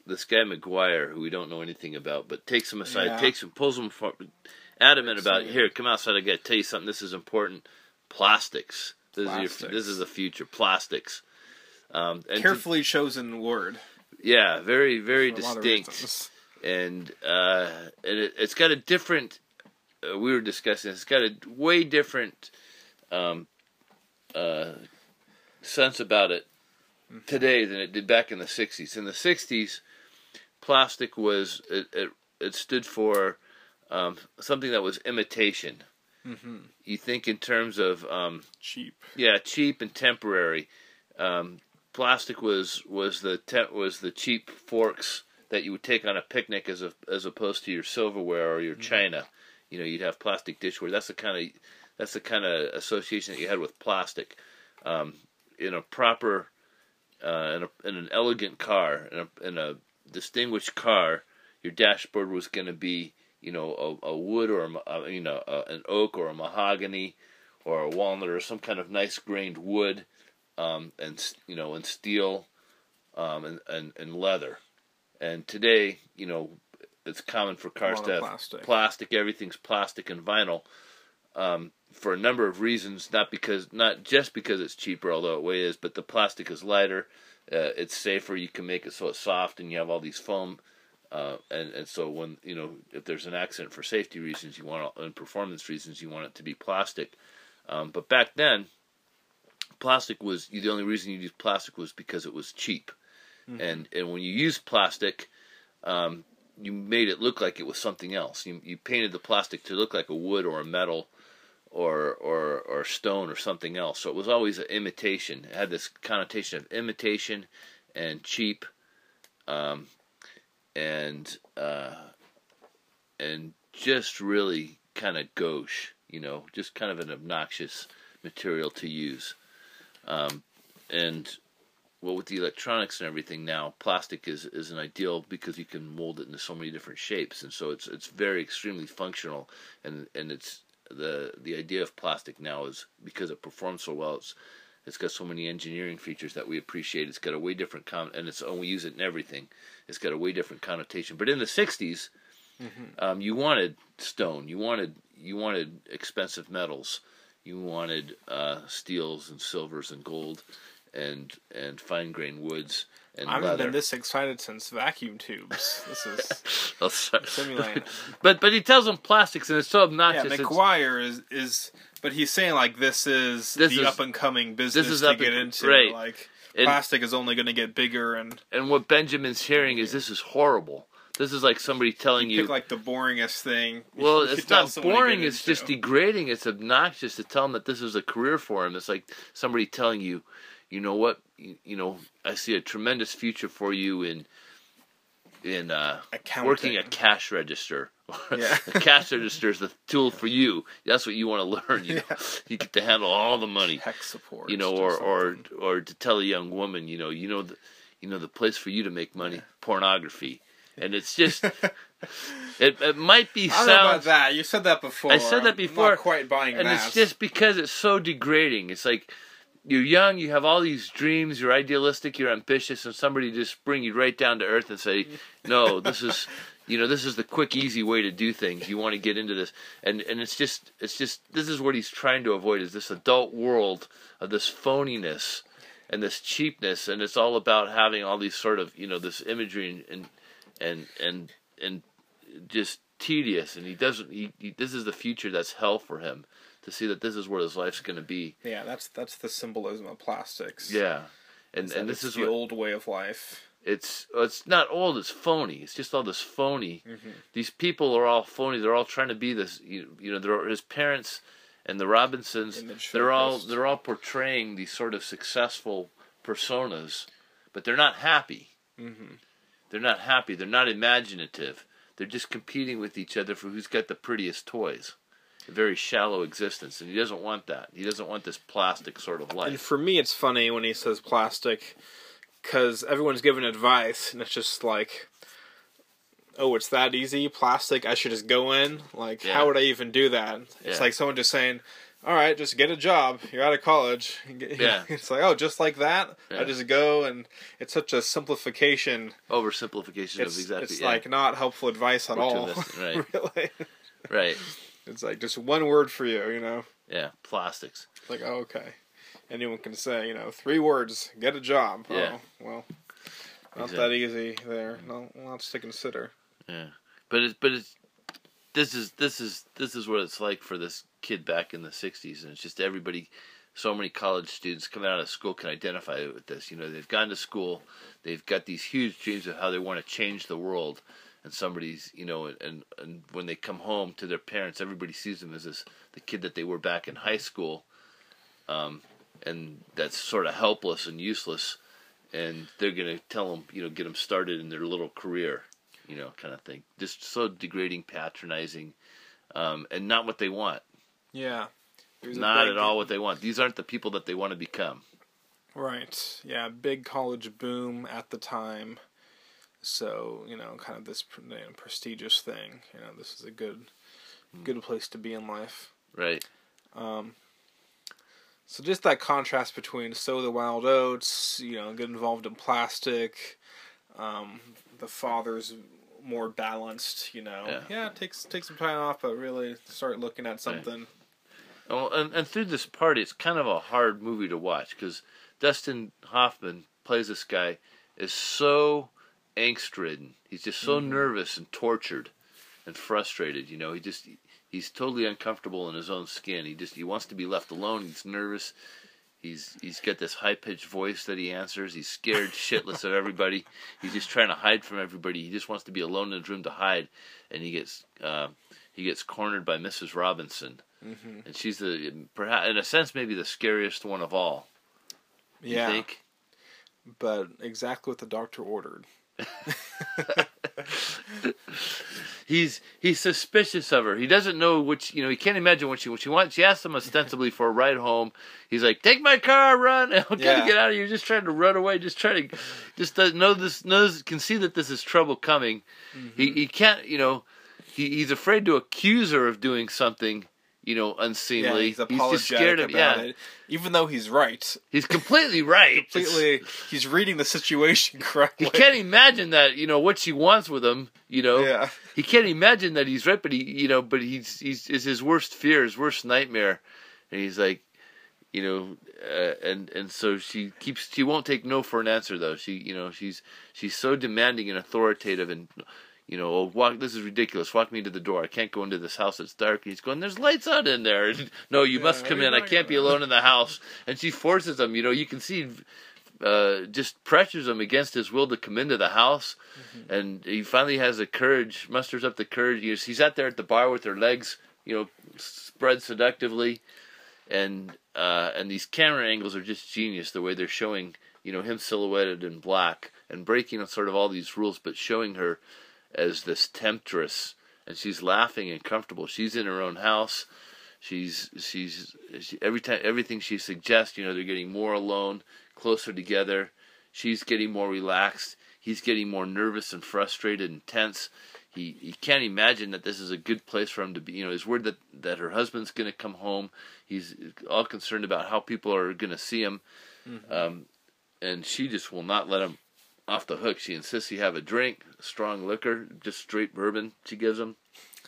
this guy McGuire, who we don't know anything about, but takes him aside, Yeah. takes him, pulls him for, adamant about here. Come outside. I got to tell you something. This is important. Plastics. This is your, this is the future. Plastics. Um, and to- Carefully chosen word. Yeah, very very for a lot of distinct, and uh, and it, it's got a different. Uh, we were discussing. It's got a way different um, uh, sense about it today than it did back in the '60s. In the '60s, plastic was it it, it stood for um, something that was imitation. hmm You think in terms of um, Cheap. yeah, cheap and temporary. Um, plastic was was the te- was the cheap forks that you would take on a picnic as a, as opposed to your silverware or your china. You know, you'd have plastic dishware. That's the kind of that's the kind of association that you had with plastic. Um, in a proper, uh, in, a, in an elegant car, in a, in a distinguished car, your dashboard was going to be, you know, a, a wood or a, uh, you know, a, an oak or a mahogany or a walnut or some kind of nice grained wood, um, and you know, and steel, um, and, and and leather. And today, you know, it's common for cars to have plastic. plastic. Everything's plastic and vinyl. Um, for a number of reasons, not because, not just because it's cheaper, although it way is, but the plastic is lighter, uh, it's safer. You can make it so it's soft, and you have all these foam, uh, and and so when you know if there's an accident for safety reasons, you want it, and performance reasons, you want it to be plastic. Um, but back then, plastic was the only reason you used plastic was because it was cheap, and and when you used plastic, um, you made it look like it was something else. You you painted the plastic to look like a wood or a metal, or or or stone or something else. So it was always an imitation. It had this connotation of imitation and cheap, um, and uh, and just really kind of gauche. You know, just kind of an obnoxious material to use. Um, and well, with the electronics and everything now, plastic is, is an ideal because you can mold it into so many different shapes, and so it's it's very extremely functional, and and it's the the idea of plastic now is because it performs so well. It's it's got so many engineering features that we appreciate. It's got a way different con, and it's and we use it in everything. It's got a way different connotation. But in the '60s, um, you wanted stone, you wanted you wanted expensive metals, you wanted uh, steels and silvers and gold, and and fine grained woods and I haven't leather. been this excited since vacuum tubes. This is Oh, simulating. but but he tells them plastics, and it's so obnoxious. It's- McGuire is is, but he's saying like this is This the is- up and coming business is to get and- into. right. Like And- plastic is only going to get bigger, and and what Benjamin's hearing is this is horrible. This is like somebody telling you you pick like the boringest thing. Well, it's not boring. It's just degrading. It's obnoxious to tell him that this is a career for him. It's like somebody telling you, you know what, you, you know, I see a tremendous future for you in in uh, working a cash register. Yeah. a cash register is the tool for you. That's what you want to learn. You know, you get to handle all the money. tech support. You know, or or or to tell a young woman, you know, you know the, you know the place for you to make money, pornography, and it's just. It, it might be I don't know about that. You said that before. I said that I'm before, Not quite buying and that. it's just because it's so degrading. It's like you're young, you have all these dreams, you're idealistic, you're ambitious, and somebody just bring you right down to earth and say, "No, this is, you know, this is the quick, easy way to do things. You want to get into this." And and it's just, it's just, this is what he's trying to avoid is this adult world of this phoniness and this cheapness, and it's all about having all these sort of, you know, this imagery and and and and and just tedious. And he doesn't. He, he this is the future that's hell for him to see that this is where his life's going to be. yeah, that's that's the symbolism of plastics. Yeah, and and this is the what old way of life. it's. It's not old. It's phony. It's just all this phony. Mm-hmm. These people are all phony. They're all trying to be this. You, you know, they're, his parents and the Robinsons. Image They're all they're all portraying these sort of successful personas, but they're not happy. Mm-hmm. They're not happy. They're not imaginative. They're just competing with each other for who's got the prettiest toys. A very shallow existence, and he doesn't want that. He doesn't want this plastic sort of life. And for me, it's funny when he says plastic, because everyone's giving advice, and it's just like, oh, it's that easy, plastic. I should just go in. Like, Yeah. how would I even do that? It's Yeah. like someone just saying, all right, just get a job. You're out of college. Yeah. it's like oh, just like that. Yeah. I just go, and it's such a simplification. Oversimplification It's of exactly. it's yeah. like not helpful advice at all. right. really, right. it's like just one word for you. You know, Yeah. Plastics. like oh, okay. Anyone can say, you know, three words, get a job. Yeah. Oh, well, not Exactly. that easy there. No, lots to consider. Yeah, but it's but it's this is this is this is what it's like for this kid back in the '60s, and it's just everybody. So many college students coming out of school can identify with this. You know, they've gone to school, they've got these huge dreams of how they want to change the world, and somebody's you know, and and when they come home to their parents, everybody sees them as this the kid that they were back in high school, um, and that's sort of helpless and useless, and they're gonna tell them, you know, get them started in their little career you know, kind of thing. Just so degrading, patronizing, um, and not what they want. Yeah. There's Not at all what they want. These aren't the people that they want to become. Right. Yeah. Big college boom at the time. So you know, kind of this you know, prestigious thing. You know, this is a good, good place to be in life. Right. Um, so just that contrast between sow the wild oats, you know, get involved in plastic. Um, the father's more balanced, you know. Yeah. Yeah, takes take some time off, but really start looking at something. Oh, and, and through this party, it's kind of a hard movie to watch because Dustin Hoffman plays this guy is so angst ridden. He's just so nervous and tortured and frustrated. You know, he just he's totally uncomfortable in his own skin. He just he wants to be left alone. He's nervous. He's he's got this high pitched voice that he answers. He's scared shitless of everybody. He's just trying to hide from everybody. He just wants to be alone in his room to hide, and he gets uh, he gets cornered by Mrs. Robinson, hmm and she's the perhaps in a sense maybe the scariest one of all. You Yeah, think? but exactly what the doctor ordered. he's he's suspicious of her. He doesn't know which you know. He can't imagine what she what she wants. She asks him ostensibly for a ride home. He's like, "Take my car, run! I'm trying Yeah. to get out of here. Just trying to run away. Just trying to, just know this knows can see that this is trouble coming. He he can't you know. He he's afraid to accuse her of doing something. You know, unseemly. Yeah, unseemly. he's just scared of about yeah. it, even though he's right. He's completely right. Completely, he's reading the situation correctly. He can't imagine that you know what she wants with him. You know, Yeah, he can't imagine that he's right, but he, you know, but he's he's is his worst fear, his worst nightmare, and he's like, you know, uh, and and so she keeps she won't take no for an answer though. She you know she's she's so demanding and authoritative and. You know, oh, walk. This is ridiculous. Walk me to the door. I can't go into this house. It's dark. He's going. There's lights out in there. no, you Yeah, must come in. I can't be alone in the house. And she forces him. You know, you can see, uh, just pressures him against his will to come into the house and he finally has the courage, musters up the courage. He's, he's out there at the bar with her legs, you know, spread seductively, and uh, and these camera angles are just genius. The way they're showing, you know, him silhouetted in black and breaking sort of all these rules, but showing her as this temptress, and she's laughing and comfortable. She's in her own house. She's she's she, every time everything she suggests, you know, they're getting more alone, closer together. She's getting more relaxed. He's getting more nervous and frustrated and tense. He he can't imagine that this is a good place for him to be. You know, he's worried that that her husband's going to come home. He's all concerned about how people are going to see him, um, and she just will not let him off the hook. She insists he have a drink, strong liquor, just straight bourbon. She gives him.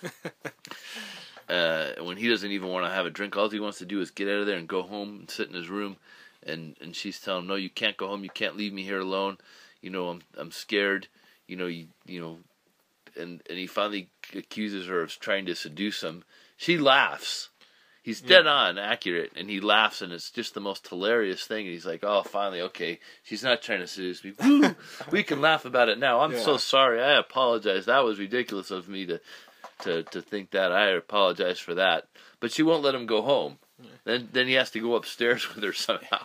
uh, when he doesn't even want to have a drink, all he wants to do is get out of there and go home and sit in his room. And and she's telling him, "No, you can't go home. You can't leave me here alone. You know, I'm I'm scared. You know, you you know." And and he finally accuses her of trying to seduce him. She laughs. He's dead on accurate, and he laughs, and it's just the most hilarious thing. And he's like, "Oh, finally, okay, she's not trying to seduce me. Woo! we can laugh about it now. I'm so sorry. I apologize. That was ridiculous of me to, to, to think that. I apologize for that." But she won't let him go home. Then, then he has to go upstairs with her somehow.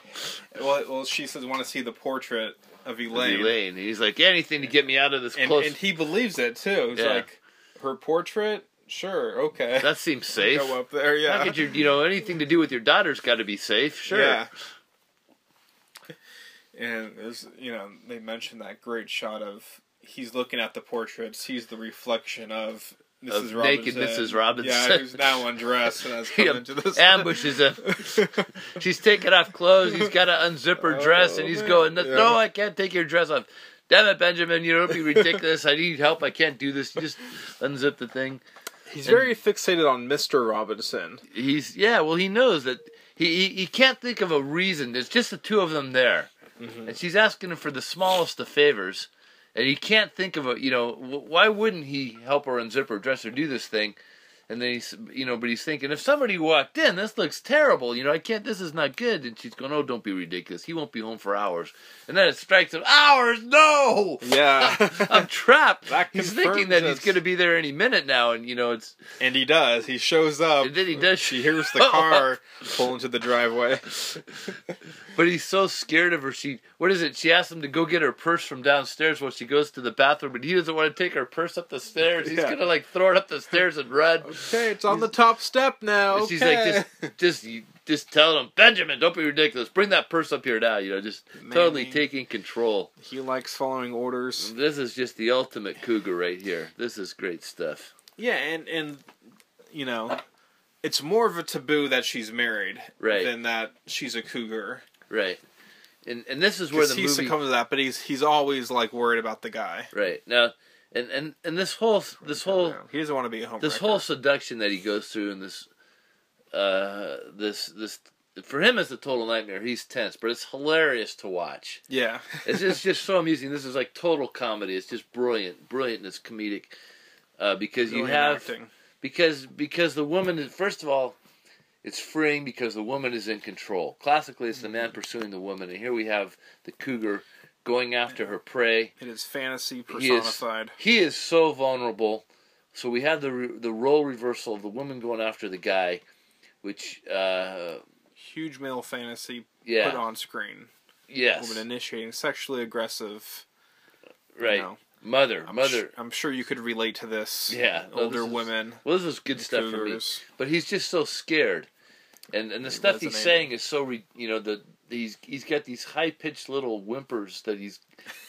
well, well, she says want to see the portrait of Elaine, Elaine. And he's like, anything to get me out of this and, close. and he believes it too. He's Yeah. like, her portrait, sure, okay, that seems safe. Go up there, How yeah. could you, you know, anything to do with your daughter's got to be safe. Sure. Yeah. And there's, you know, they mentioned that great shot of he's looking at the portrait, sees the reflection of of naked Mrs. Robinson. Yeah, who's now undressed and has come into this. ambushes him. She's taking off clothes. He's got to unzip her dress, and he's Oh, going, man. "No, I can't take your dress off." Damn it, Benjamin! You don't be ridiculous. I need help. I can't do this. You just unzip the thing. He's very fixated on Mr. Robinson. He's yeah. Well, he knows that he he, he can't think of a reason. There's just the two of them there, Mm-hmm. and she's asking him for the smallest of favors, and he can't think of a you know why wouldn't he help her unzip her dress or do this thing, and then he's you know but he's thinking if somebody walked in this looks terrible you know I can't this is not good and she's going oh don't be ridiculous he won't be home for hours and then it strikes him hours no Yeah. I'm trapped That he's thinking that he's going to be there any minute now and you know it's and he does. He shows up. and then he does She hears the car pull into the driveway. But he's so scared of her. She, what is it? She asks him to go get her purse from downstairs while she goes to the bathroom, but he doesn't want to take her purse up the stairs. He's Yeah. gonna like throw it up the stairs and run. Okay, it's on the top step now. Okay. She's like, just, just, you, just tell him, Benjamin, don't be ridiculous. Bring that purse up here now. You know, just totally Manny. taking control. he likes following orders. This is just the ultimate cougar right here. This is great stuff. Yeah, and and you know, it's more of a taboo that she's married Right. than that she's a cougar. Right. And and this is where the he movie. succumbs to that, but he's he's always like worried about the guy. Right now, and and and this whole this whole He doesn't want to be a home. this whole seduction that he goes through and this uh this this for him it's a total nightmare. He's tense but it's hilarious to watch. Yeah, it's just, just so amusing. This is like total comedy. It's just brilliant brilliant. And it's comedic uh, because you have acting. because because the woman is first of all it's freeing because the woman is in control. Classically it's the man pursuing the woman. And here we have the cougar going after her prey It is fantasy He is- personified. he is so vulnerable. So we have the re- the role reversal of the woman going after the guy, which uh, Huge male fantasy yeah, put on screen. yes, Woman initiating sexually aggressive. you right, know. mother, I'm mother. Sure, I'm sure you could relate to this. Yeah, no, older is- women. well, this is good stuff for me. But he's just so scared, and and the stuff he's saying is so re- you know the he's he's got these high pitched little whimpers that he's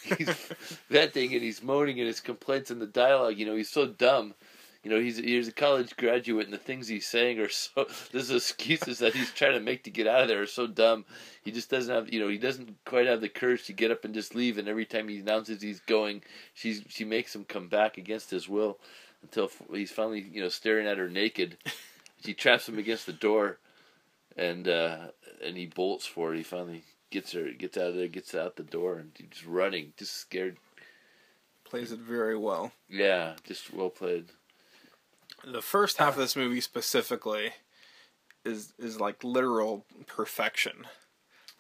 he's venting and he's moaning and his complaints and the dialogue. You know, he's so dumb. You know, he's he's a college graduate, and the things he's saying are so. Those excuses that he's trying to make to get out of there are so dumb. He just doesn't have, you know, he doesn't quite have the courage to get up and just leave. And every time he announces he's going, she's she makes him come back against his will, until he's finally, you know, staring at her naked. She traps him against the door, and uh, and he bolts for it. He finally gets her, gets out of there, gets out the door, and he's running, just scared. Plays it very well. Yeah, just well played. The first half of this movie specifically is is like literal perfection.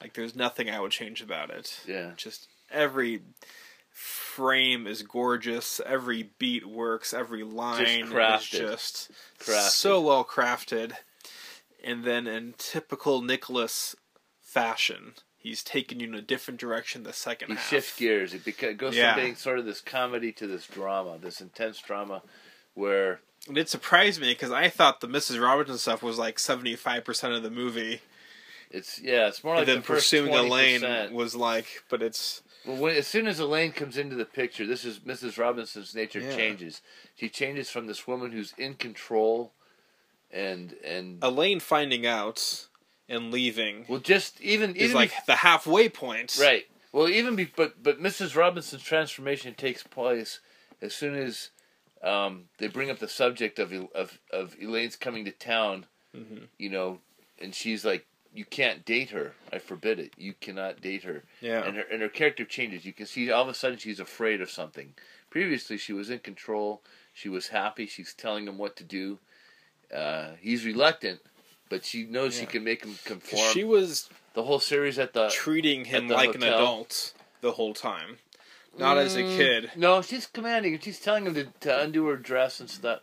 Like there's nothing I would change about it. Yeah. Just every frame is gorgeous, every beat works, every line is just Crafted. so well crafted. And then in typical Nichols fashion, he's taken you in a different direction the second He half. shifts gears. It goes Yeah. from being sort of this comedy to this drama, this intense drama, where And it surprised me because I thought the Mrs. Robinson stuff was like seventy five percent of the movie. it's yeah, it's more like and then the first pursuing 20%. Elaine was like, but it's Well, when, as soon as Elaine comes into the picture, this is Mrs. Robinson's nature Yeah. changes. She changes from this woman who's in control, and and Elaine finding out and leaving well, just even is even like the halfway point. Right. Well, even be, but but Mrs. Robinson's transformation takes place as soon as um, they bring up the subject of of of Elaine's coming to town. Mhm. You know, and she's like, "You can't date her. I forbid it. You cannot date her." Yeah. And her and her character changes. You can see all of a sudden she's afraid of something. Previously, she was in control. She was happy. She's telling him what to do. Uh, he's reluctant, but she knows she can make him conform. she was the whole series at the treating him the like an adult the whole time, not as a Mm, kid. No, she's commanding. She's telling him to, to undo her dress and stuff.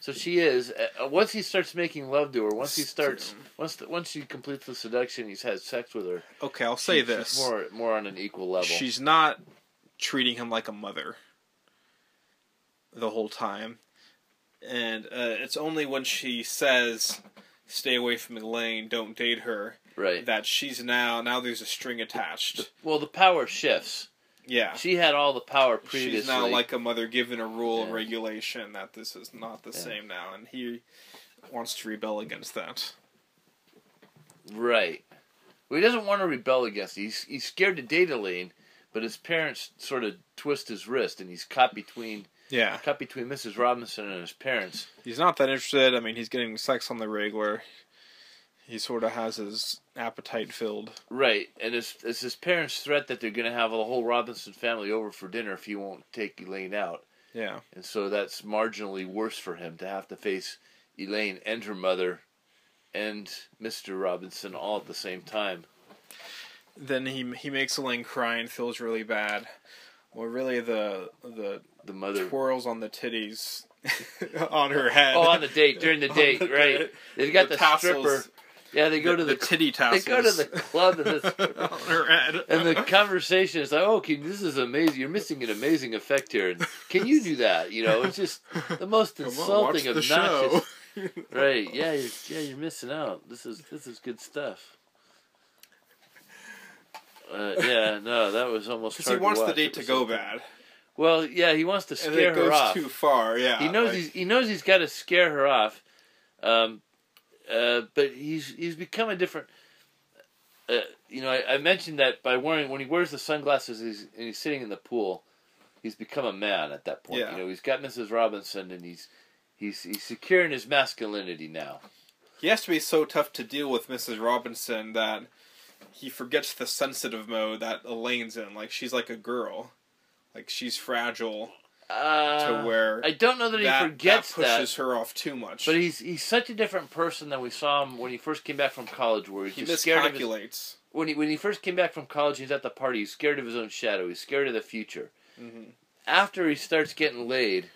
So she is. Uh, once he starts making love to her, once he starts, once the, once she completes the seduction, he's had sex with her. Okay, I'll say she- this: she's more more on an equal level. she's not treating him like a mother the whole time, and uh, it's only when she says, "Stay away from Elaine, don't date her," right. that she's now now there's a string attached. Well, the power shifts. Yeah. She had all the power previously. She's now like a mother given a rule and regulation that this is not the Yeah. same now, and he wants to rebel against that. right. Well, he doesn't want to rebel against. It. He's he's scared to date Elaine, but his parents sort of twist his wrist, and he's caught between Yeah. Cut between Mrs. Robinson and his parents. He's not that interested. I mean, he's getting sex on the regular. He sort of has his appetite filled. Right, and it's, it's his parents' threat that they're going to have the whole Robinson family over for dinner if he won't take Elaine out. Yeah. And so that's marginally worse for him to have to face Elaine and her mother and Mr. Robinson all at the same time. Then he he makes Elaine cry and feels really bad. Well, really, the the The mother. twirls on the titties on her head. Oh, on the date, during the date, the right. date. They've got the, tassels, stripper. Yeah, they go the, to the, the titty they go to the club and the on her head. and the conversation is like, "Oh, can, this is amazing. You're missing an amazing effect here. And can you do that? You know, it's just the most Come on, insulting, obnoxious. Right? Yeah, you're, yeah, you're missing out. This is this is good stuff. Uh, yeah, no, that was almost. Because he wants the date to go bad, Well, yeah, he wants to scare it her goes off. too far. Yeah, he knows like- he's he knows he's got to scare her off, um, uh, but he's he's become a different. Uh, you know, I, I mentioned that by wearing when he wears the sunglasses he's, and he's sitting in the pool, he's become a man at that point. Yeah. You know, he's got Mrs. Robinson and he's he's he's secure in his masculinity now. He has to be so tough to deal with Mrs. Robinson that he forgets the sensitive mode that Elaine's in. Like she's like a girl, like she's fragile Uh, to where I don't know that he forgets that pushes her off too much. but he's he's such a different person than we saw him when he first came back from college, where he's he just scared his, miscalculates. when he when he first came back from college, he's at the party. He's scared of his own shadow. He's scared of the future. hmm After he starts getting laid,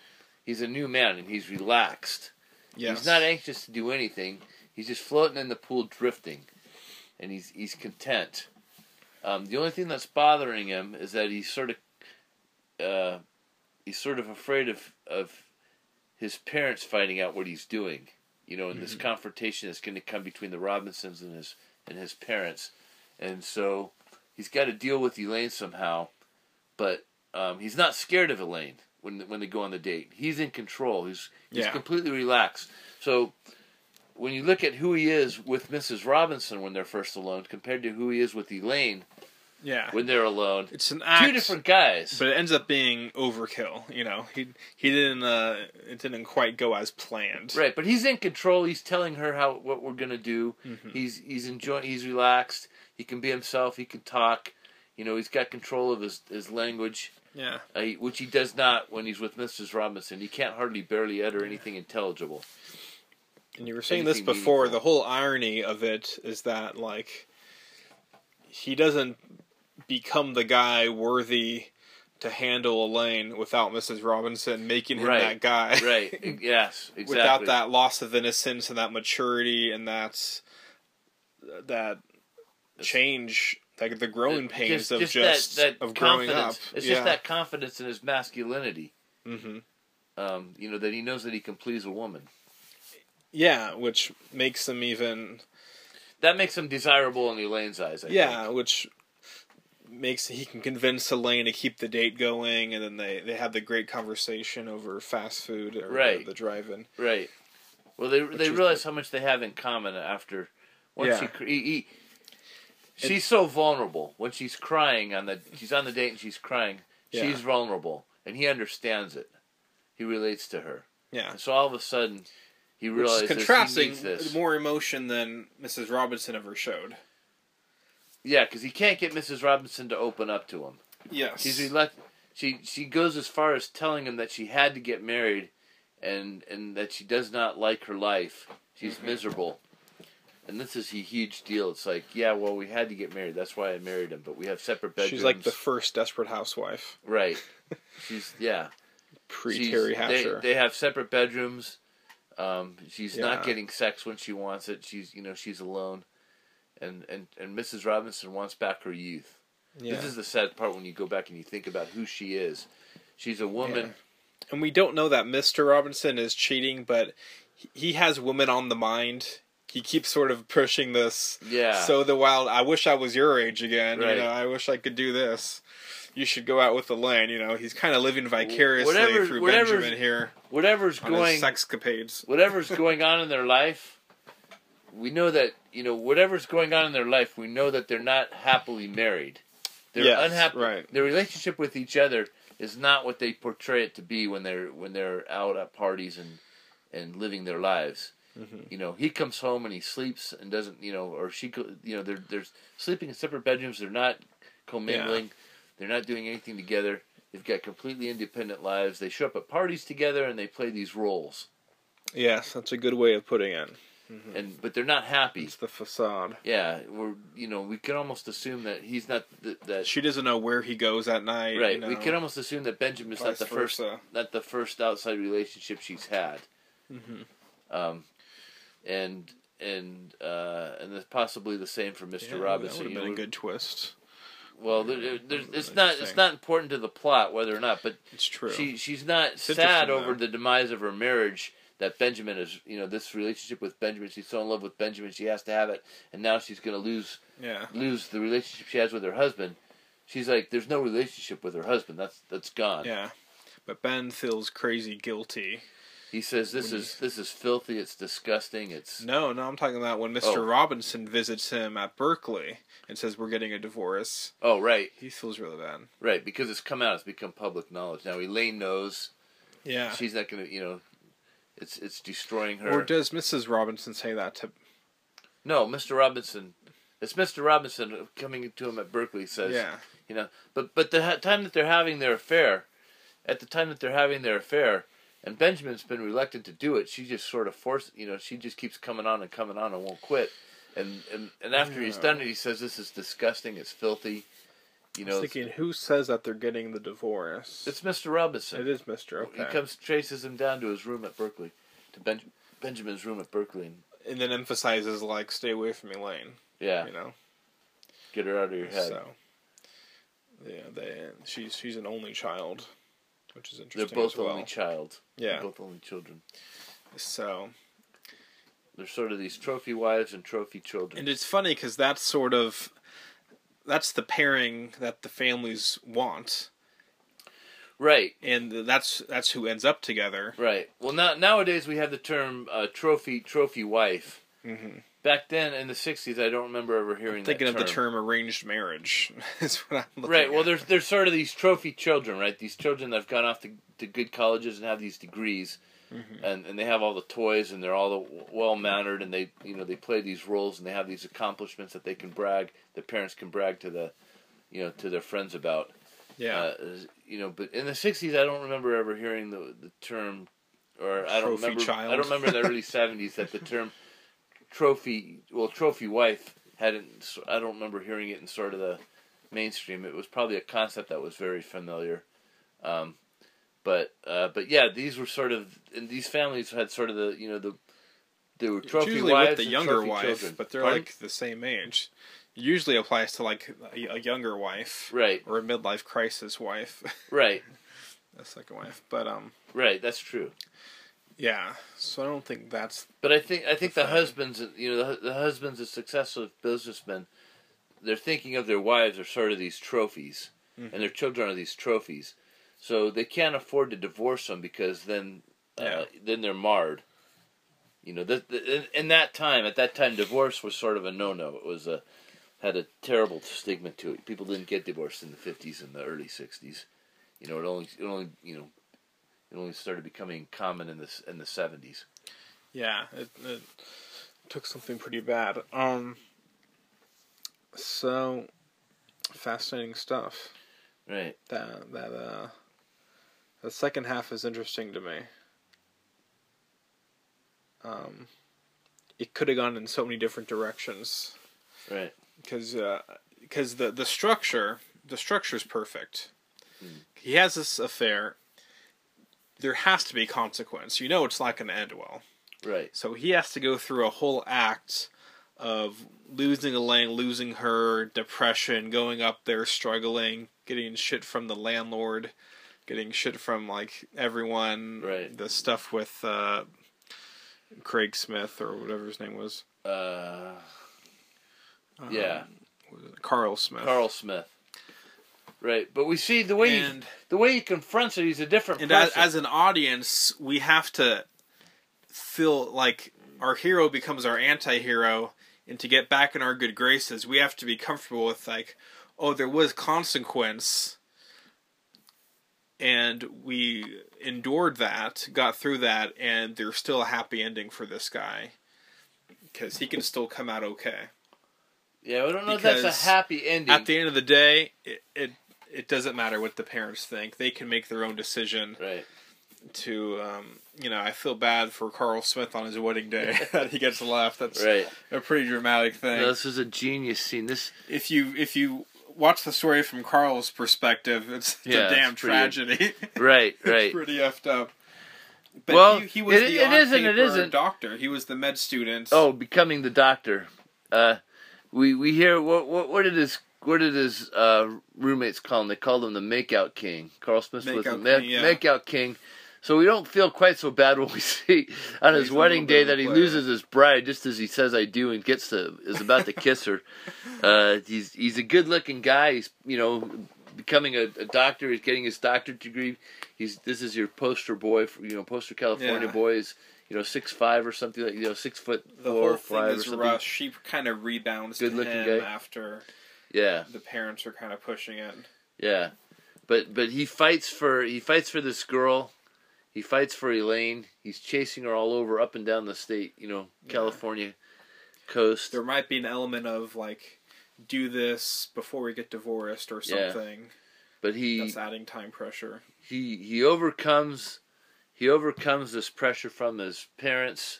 he's a new man and he's relaxed. Yes. He's not anxious to do anything. He's just floating in the pool, drifting, and he's he's content. Um, the only thing that's bothering him is that he's sort of uh, he's sort of afraid of of his parents finding out what he's doing. You know, in this Mhm. confrontation that's going to come between the Robinsons and his and his parents, and so he's got to deal with Elaine somehow. But um, he's not scared of Elaine when when they go on the date. He's in control. He's he's Yeah. completely relaxed. So when you look at who he is with Mrs. Robinson when they're first alone, compared to who he is with Elaine Yeah. when they're alone, It's an act, two different guys. but it ends up being overkill. You know, he he didn't uh, it didn't quite go as planned. Right, but he's in control. He's telling her how what we're gonna do. Mhm. He's he's enjoying. He's relaxed. He can be himself. He can talk. You know, he's got control of his his language, Yeah. uh, which he does not when he's with Mrs. Robinson. He can't hardly barely utter anything intelligible. And you were saying this before. meaningful. The whole irony of it is that like he doesn't become the guy worthy to handle Elaine without Mrs. Robinson making him Right. that guy. Right. yes. Exactly. Without that loss of innocence and that maturity and that that change, like the growing pains of just, that, that of growing up. It's just that confidence in his masculinity. hmm Um, you know that he knows that he can please a woman. Yeah, which makes him even That makes him desirable in Elaine's eyes. I yeah, think. which makes he can convince Elaine to keep the date going, and then they they have the great conversation over fast food or Right. the, the drive-in. Right. Well, they they realize how much they have in common after once Yeah. he, he, she's so vulnerable when she's crying on the she's on the date and she's crying. Yeah. She's vulnerable and he understands it. He relates to her. Yeah, And so all of a sudden he which realizes is he contrasting needs this. more emotion than Mrs. Robinson ever showed. Yeah, because he can't get Mrs. Robinson to open up to him. Yes, She's elect. She she goes as far as telling him that she had to get married, and and that she does not like her life. She's Mhm. miserable, and this is a huge deal. It's like, yeah, well, we had to get married. That's why I married him. But we have separate bedrooms. she's like the first desperate housewife right. She's yeah. pre Teri they, Hatcher. they have separate bedrooms. Um, she's Yeah. not getting sex when she wants it. She's you know she's alone, and and and Mrs. Robinson wants back her youth. yeah, This is the sad part when you go back and you think about who she is. She's a woman. and we don't know that Mr. Robinson is cheating, but he- has women on the mind he keeps sort of pushing this. Yeah. So the wild. I wish I was your age again. Right. You know, I wish I could do this. You should go out with Elaine. You know, he's kind of living vicariously Whatever- through Benjamin here whatever's on going sexcapades. whatever's going on in their life, we know that you know whatever's going on in their life, we know that they're not happily married. They're Yes, unhappy. right. Their relationship with each other is not what they portray it to be when they're when they're out at parties and and living their lives. Mm-hmm. You know, he comes home and he sleeps and doesn't, you know, or she, you know, they're they're sleeping in separate bedrooms. They're not commingling. They're not doing anything together. They've got completely independent lives. They show up at parties together and they play these roles. Yes, that's a good way of putting it. And but they're not happy. It's the facade. Yeah, we're you know we can almost assume that he's not th- that She doesn't know where he goes at night. right. You know, We can almost assume that Benjamin's not the first versa. not the first outside relationship she's had. Mhm. Um, and and uh, and that's possibly the same for Mister Yeah, Robinson. That would have been a good twist. Well, there, it's not it's not important to the plot whether or not, but It's true. she she's not It's sad over though. the demise of her marriage. That Benjamin is, you know, this relationship with Benjamin. She's so in love with Benjamin, she has to have it, and now she's going to lose yeah. lose the relationship she has with her husband. She's like, there's no relationship with her husband. That's that's gone. Yeah. But Ben feels crazy guilty. He says this When is this is filthy. It's disgusting. It's No, no, I'm talking about when Mr. Oh. Robinson visits him at Berkeley and says we're getting a divorce. oh right, He feels really bad. right because it's come out. It's become public knowledge now. Elaine knows Yeah. she's not going to. You know, it's it's destroying her. Or does Mrs. Robinson say that to? no, Mr. Robinson. It's Mr. Robinson coming to him at Berkeley says, Yeah. you know, but but the ha- time that they're having their affair, at the time that they're having their affair, and Benjamin's been reluctant to do it. She just sort of forced, you know, she just keeps coming on and coming on and won't quit. And and, and after he's done it, he says this is disgusting. It's filthy. You know, thinking, who says that they're getting the divorce? it's Mr. Robinson. it is Mr. Okay. He comes traces him down to his room at Berkeley, to ben- Benjamin's room at Berkeley, and and then emphasizes like, "Stay away from Elaine." yeah, You know. get her out of your head. So. Yeah, they. She's she's an only child, which is interesting. They're both well. only child. They're yeah. both only children. So They're sort of these trophy wives and trophy children. And it's funny because that's sort of that's the pairing that the families want, right. and that's that's who ends up together. Right. Well, now nowadays we have the term uh, trophy trophy wife. Mm-hmm. Back then in the '60s, I don't remember ever hearing I'm Thinking of the term arranged marriage is what I'm looking Right. Well, at. there's there's sort of these trophy children, right? These children that have gone off to, to good colleges and have these degrees, Mhm. and and they have all the toys and they're all well mannered and they you know they play these roles and they have these accomplishments that they can brag, the parents can brag to the, you know, to their friends about. yeah. Uh, you know, but in the '60s, I don't remember ever hearing the the term, or I don't Trophy remember. child. I don't remember in the early '70s that the term trophy, well, trophy wife hadn't. I don't remember hearing it in sort of the mainstream. It was probably a concept that was very familiar. Um, but uh, but yeah, these were sort of, and these families had sort of the you know the they were trophy usually wives with the and younger wife, children. but they're Pardon? like the same age. Usually applies to like a, a younger wife right, or a midlife crisis wife, right, a second wife. But um, right. That's true. Yeah. So I don't think that's But I think I think the thing. husbands, you know, the, the husbands of successful businessmen, they're thinking of their wives as sort of these trophies, Mhm. and their children are these trophies. So they can't afford to divorce them because then, uh, Yeah. then they're marred. You know, that in, in that time, at that time, divorce was sort of a no-no. It was a had a terrible stigma to it. People didn't get divorced in the fifties and the early sixties. You know, it only it only you know, it only started becoming common in the in the seventies. Yeah, it, it took something pretty bad. Um, so fascinating stuff. Right. That that uh, the second half is interesting to me. Um, it could have gone in so many different directions Right. because because the the structure the structure is perfect. Mm. He has this affair. There has to be consequence. You know, it's not going to end well. Right. So he has to go through a whole act of losing Elaine, losing her, depression, going up there, struggling, getting shit from the landlord, getting shit from like everyone. Right. The stuff with uh, Craig Smith or whatever his name was. Uh, yeah, Carl Smith. Carl Smith. Right, but we see the way he, the way he confronts it. He's a different and as, as an audience, we have to feel like our hero becomes our anti-hero, and to get back in our good graces, we have to be comfortable with like, oh, there was consequence, and we endured that, got through that, and there's still a happy ending for this guy because he can still come out okay. yeah, I don't know if that's a happy ending. At the end of the day, it, it it doesn't matter what the parents think; they can make their own decision right. to um, you know, I feel bad for Carl Smith on his wedding day that he gets left. That's Right. a pretty dramatic thing. No, this is a genius scene. This if you if you watch the story from Carl's perspective, it's, it's Yeah, a damn it's pretty- tragedy. right, it's right. pretty effed up. But Well, he, he was it- the it on isn't, it paper isn't. doctor. He was the med student. Oh, becoming the doctor. Uh, we we hear what what what did his what did his uh, roommates call him? They called him the Makeout King. Carl Smith was the Makeout ma- King, yeah. Makeout King. So we don't feel quite so bad when we see on his He's wedding day bit of a that he loses his bride just as he says "I do" and gets to is about to kiss her. Uh, he's he's a good looking guy. He's you know becoming a, a doctor. He's getting his doctorate degree. He's this is your poster boy. For, you know poster California Yeah. boy is you know six five or something like you know six foot the four whole or thing five or is something. rushed. She kind of rebounds to Good-looking him guy. after Yeah, the parents are kind of pushing it. yeah, but but he fights for he fights for this girl. He fights for Elaine. He's chasing her all over, up and down the state. You know, Yeah. California coast. There might be an element of like, do this before we get divorced or Yeah. something. But he That's adding time pressure. he he overcomes he overcomes this pressure from his parents.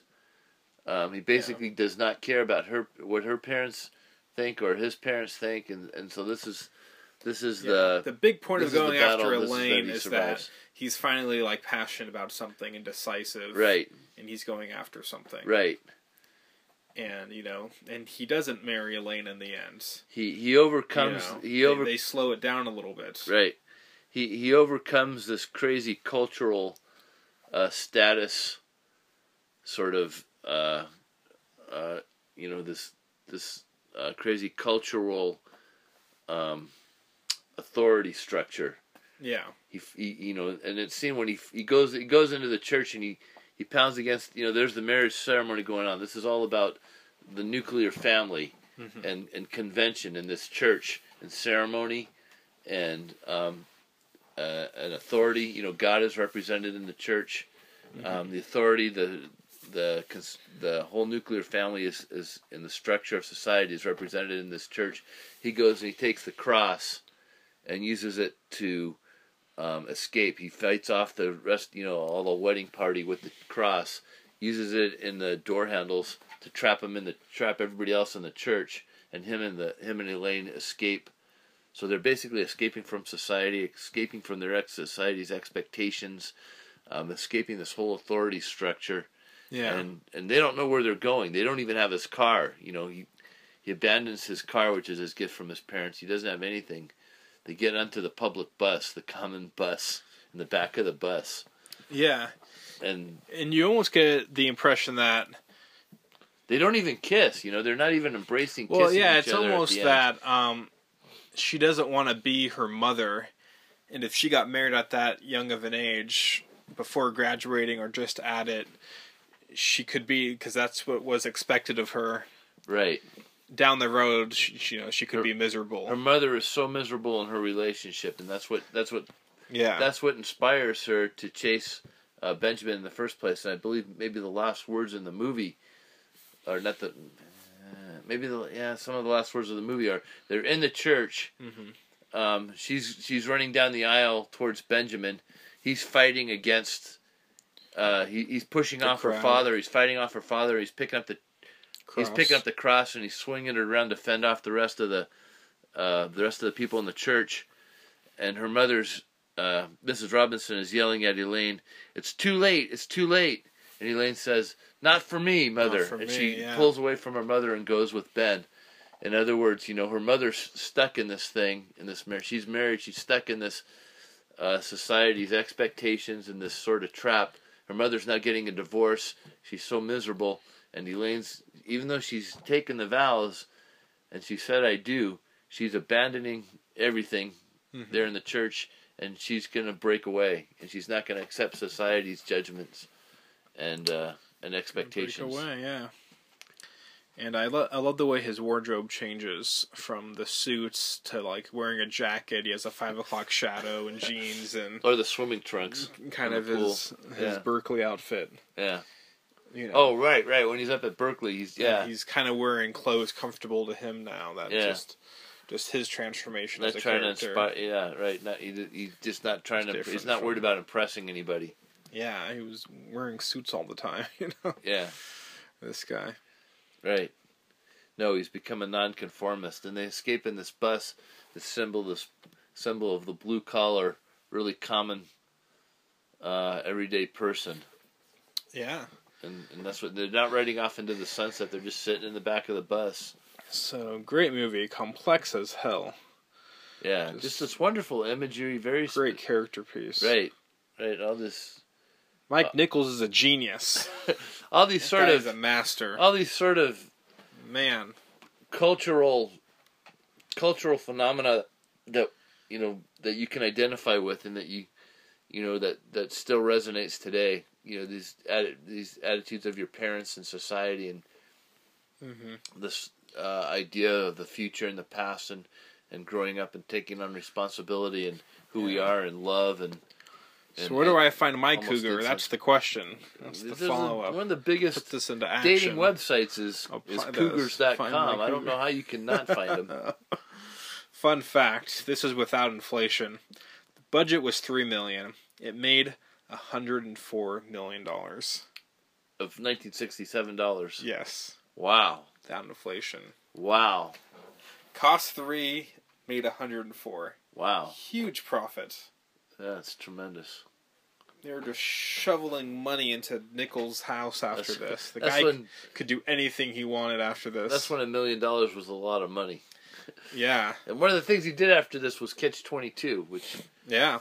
Um, he basically does not care about her what her parents think or his parents think, and and so this is this is Yeah. the big point of going after this is that Elaine he is, that he's finally like passionate about something and decisive, right And he's going after something, right. And you know, and he doesn't marry Elaine in the end. He he You overcomes know, he they, over they slow it down a little bit. Right. He he overcomes this crazy cultural uh, status sort of uh, uh, you know this this uh, crazy cultural um, authority structure. Yeah, He, he you know and it's seen when he he goes he goes into the church and he he pounds against you know there's the marriage ceremony going on. This is all about the nuclear family Mhm. and and convention in this church and ceremony and um, uh, an authority. You know, God is represented in the church. Um, the authority, the the the whole nuclear family is is in the structure of society is represented in this church. He goes and he takes the cross and uses it to um, escape. He fights off the rest, you know, all the wedding party with the cross. Uses it in the door handles to trap him in the trap everybody else in the church, and him and the him and Elaine escape. So they're basically escaping from society, escaping from their ex society's expectations, um, escaping this whole authority structure, yeah, and and they don't know where they're going. They don't even have his car. You know, he he abandons his car, which is his gift from his parents. He doesn't have anything. They get onto the public bus, the common bus, in the back of the bus, yeah. and And you almost get the impression that they don't even kiss. You know, they're not even embracing. well, yeah, it's almost that um, she doesn't want to be her mother, and if she got married at that young of an age before graduating or just at it, she could be because that's what was expected of her. Right. Down the road, she, you know, she could Her- be miserable. Her mother is so miserable in her relationship, and that's what that's what yeah, that's what inspires her to chase uh, Benjamin in the first place. And I believe maybe the last words in the movie, or not the, uh, maybe the yeah some of the last words of the movie are they're in the church. Mm-hmm. Um, she's she's running down the aisle towards Benjamin. He's fighting against. Uh, he, he's pushing The off her father. He's fighting off her father. He's picking up the He's Cross. picking up the cross and he's swinging it around to fend off the rest of the uh, the rest of the people in the church. And her mother's uh, Mrs. Robinson is yelling at Elaine, "It's too late! It's too late!" And Elaine says, "Not for me, mother." for and me, she yeah. pulls away from her mother and goes with Ben. In other words, you know, her mother's stuck in this thing, in this marriage. She's married. She's stuck in this uh, society's expectations and this sort of trap. Her mother's not getting a divorce. She's so miserable, and Elaine's even though she's taken the vows, and she said I do, she's abandoning everything Mhm. there in the church, and she's gonna break away, and she's not gonna accept society's judgments and uh, and Break expectations. away, yeah. And I love I love the way his wardrobe changes from the suits to like wearing a jacket. He has a five o'clock shadow and jeans and Or the swimming trunks. kind of his his Yeah. Berkeley outfit. Yeah. You know, Oh right, right. When he's up at Berkeley, he's yeah. he's kind of wearing clothes comfortable to him now. That Yeah. just just his transformation not as a trying character. to inspire. Yeah, right. Not he, he's just not trying It's to. He's not worried about impressing anybody. Yeah, he was wearing suits all the time. You know, Yeah, this guy. Right. No, he's become a nonconformist, and they escape in this bus. The symbol, this symbol of the blue collar, really common, uh, everyday person, Yeah. and and that's what they're not riding off into the sunset. They're just sitting in the back of the bus. So great movie, complex as hell. Yeah, Just- just this wonderful imagery, very sp- Great character piece. Right, right. All this, Mike Uh, Nichols is a genius. all these sort of, is a master. all these sort of Man. cultural cultural phenomena that you know that you can identify with and that you you know that that still resonates today you know these atti- these attitudes of your parents and society and hmm this uh, idea of the future and the past and and growing up and taking on responsibility and who we are and love and, So where do I find my cougar? That's the question. That's the follow one of the biggest Put this into dating websites is, is cougars.com. I don't know how you cannot find them. Fun fact: This is without inflation. The budget was three million. It made hundred and four million dollars. of $1967. Yes, Wow. without inflation. Wow. Cost three, made hundred and four. Wow. Huge profit. That's tremendous. They were just shoveling money into Nichols' house after That's- this. The guy when could do anything he wanted after this. that's when a million dollars was a lot of money. yeah, And one of the things he did after this was Catch 22, which yeah.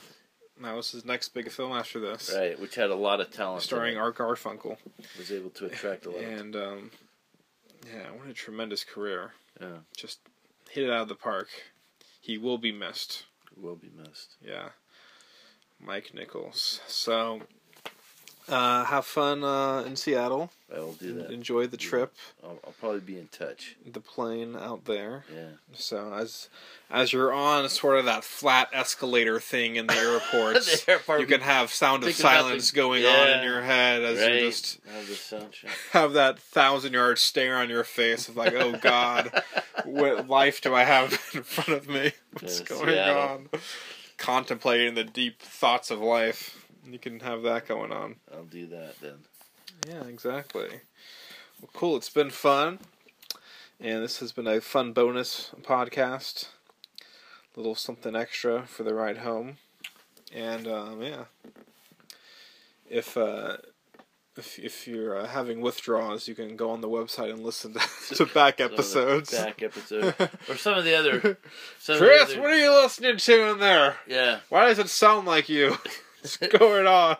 That was his next big film after this. right, which had a lot of talent. Starring. Art Garfunkel. was able to attract a lot. of, And um, yeah, what a tremendous career. yeah, Just hit it out of the park. He will be missed. will be missed. Yeah. Mike Nichols. So uh, have fun uh, in Seattle. I will do that. Enjoy the trip, I'll, I'll probably be in touch. the plane out there. Yeah. So as as you're on sort of that flat escalator thing in the airports, The airport, you can have sound of silence the- going on in your head as right. you just Have have that thousand yard stare on your face of like, oh God, what life do I have in front of me? What's Yeah, going Seattle. on? Contemplating the deep thoughts of life. You can have that going on. I'll do that then. Yeah, exactly. Well, cool. It's been fun. And this has been a fun bonus podcast. A little something extra for the ride home. And um, yeah. If uh, if if you're uh, having withdrawals, you can go on the website and listen to, to back Some of the episodes. Back episode. or some of the other. Some Chris, of the what are you listening to in there? Yeah. Why does it sound like you? What's going on?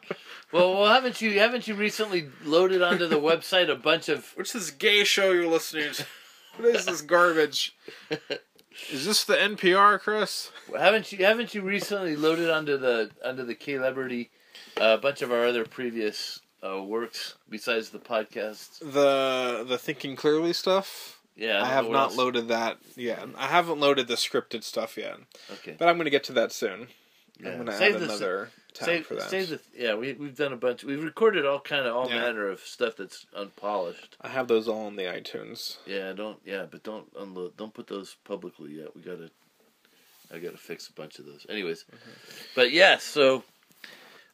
Well, well, haven't you haven't you recently loaded onto the website a bunch of What's this gay show you're listening to? What is this garbage? Is this the NPR, Chris? haven't you haven't you recently loaded onto the onto the K Liberty a bunch of our other previous uh, works besides the podcast? The the Thinking Clearly stuff? Yeah, I, have not else. loaded that yet. I haven't loaded the scripted stuff yet. Okay, But I'm going to get to that soon. Yeah. I'm going to add the- another tab save, for that. the yeah. We we've done a bunch. We've recorded all kind of all Yeah. manner of stuff that's unpolished. I have those all on the iTunes. Yeah, don't yeah, but don't unload. Don't put those publicly yet. We gotta. I gotta fix a bunch of those. Anyways, but yeah. So.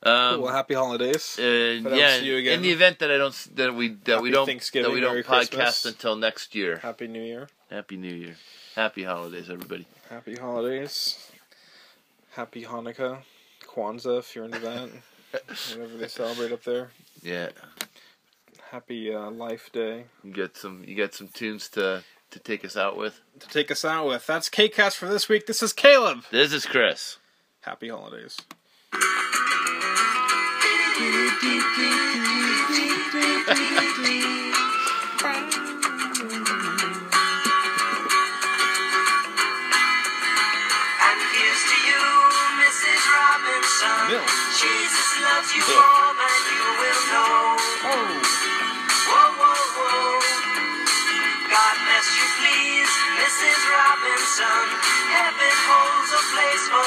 Um. Well, happy holidays. Uh, yeah, see you again. in the event that I don't that we that we don't Thanksgiving, that we don't Merry podcast Christmas. until next year. Happy New Year. Happy New Year, Happy holidays, everybody. Happy holidays. Happy Hanukkah. Kwanzaa, if you're into that. Whatever they celebrate up there. Yeah, Happy uh, Life Day. you got some you got some tunes to to take us out with. To take us out with. That's KCast for this week. This is Caleb. This is Chris. Happy holidays. Robinson. Jesus loves you Milk. more than you will know. Oh. Whoa, whoa, whoa. God bless you, please, Mrs. Robinson. Heaven holds a place for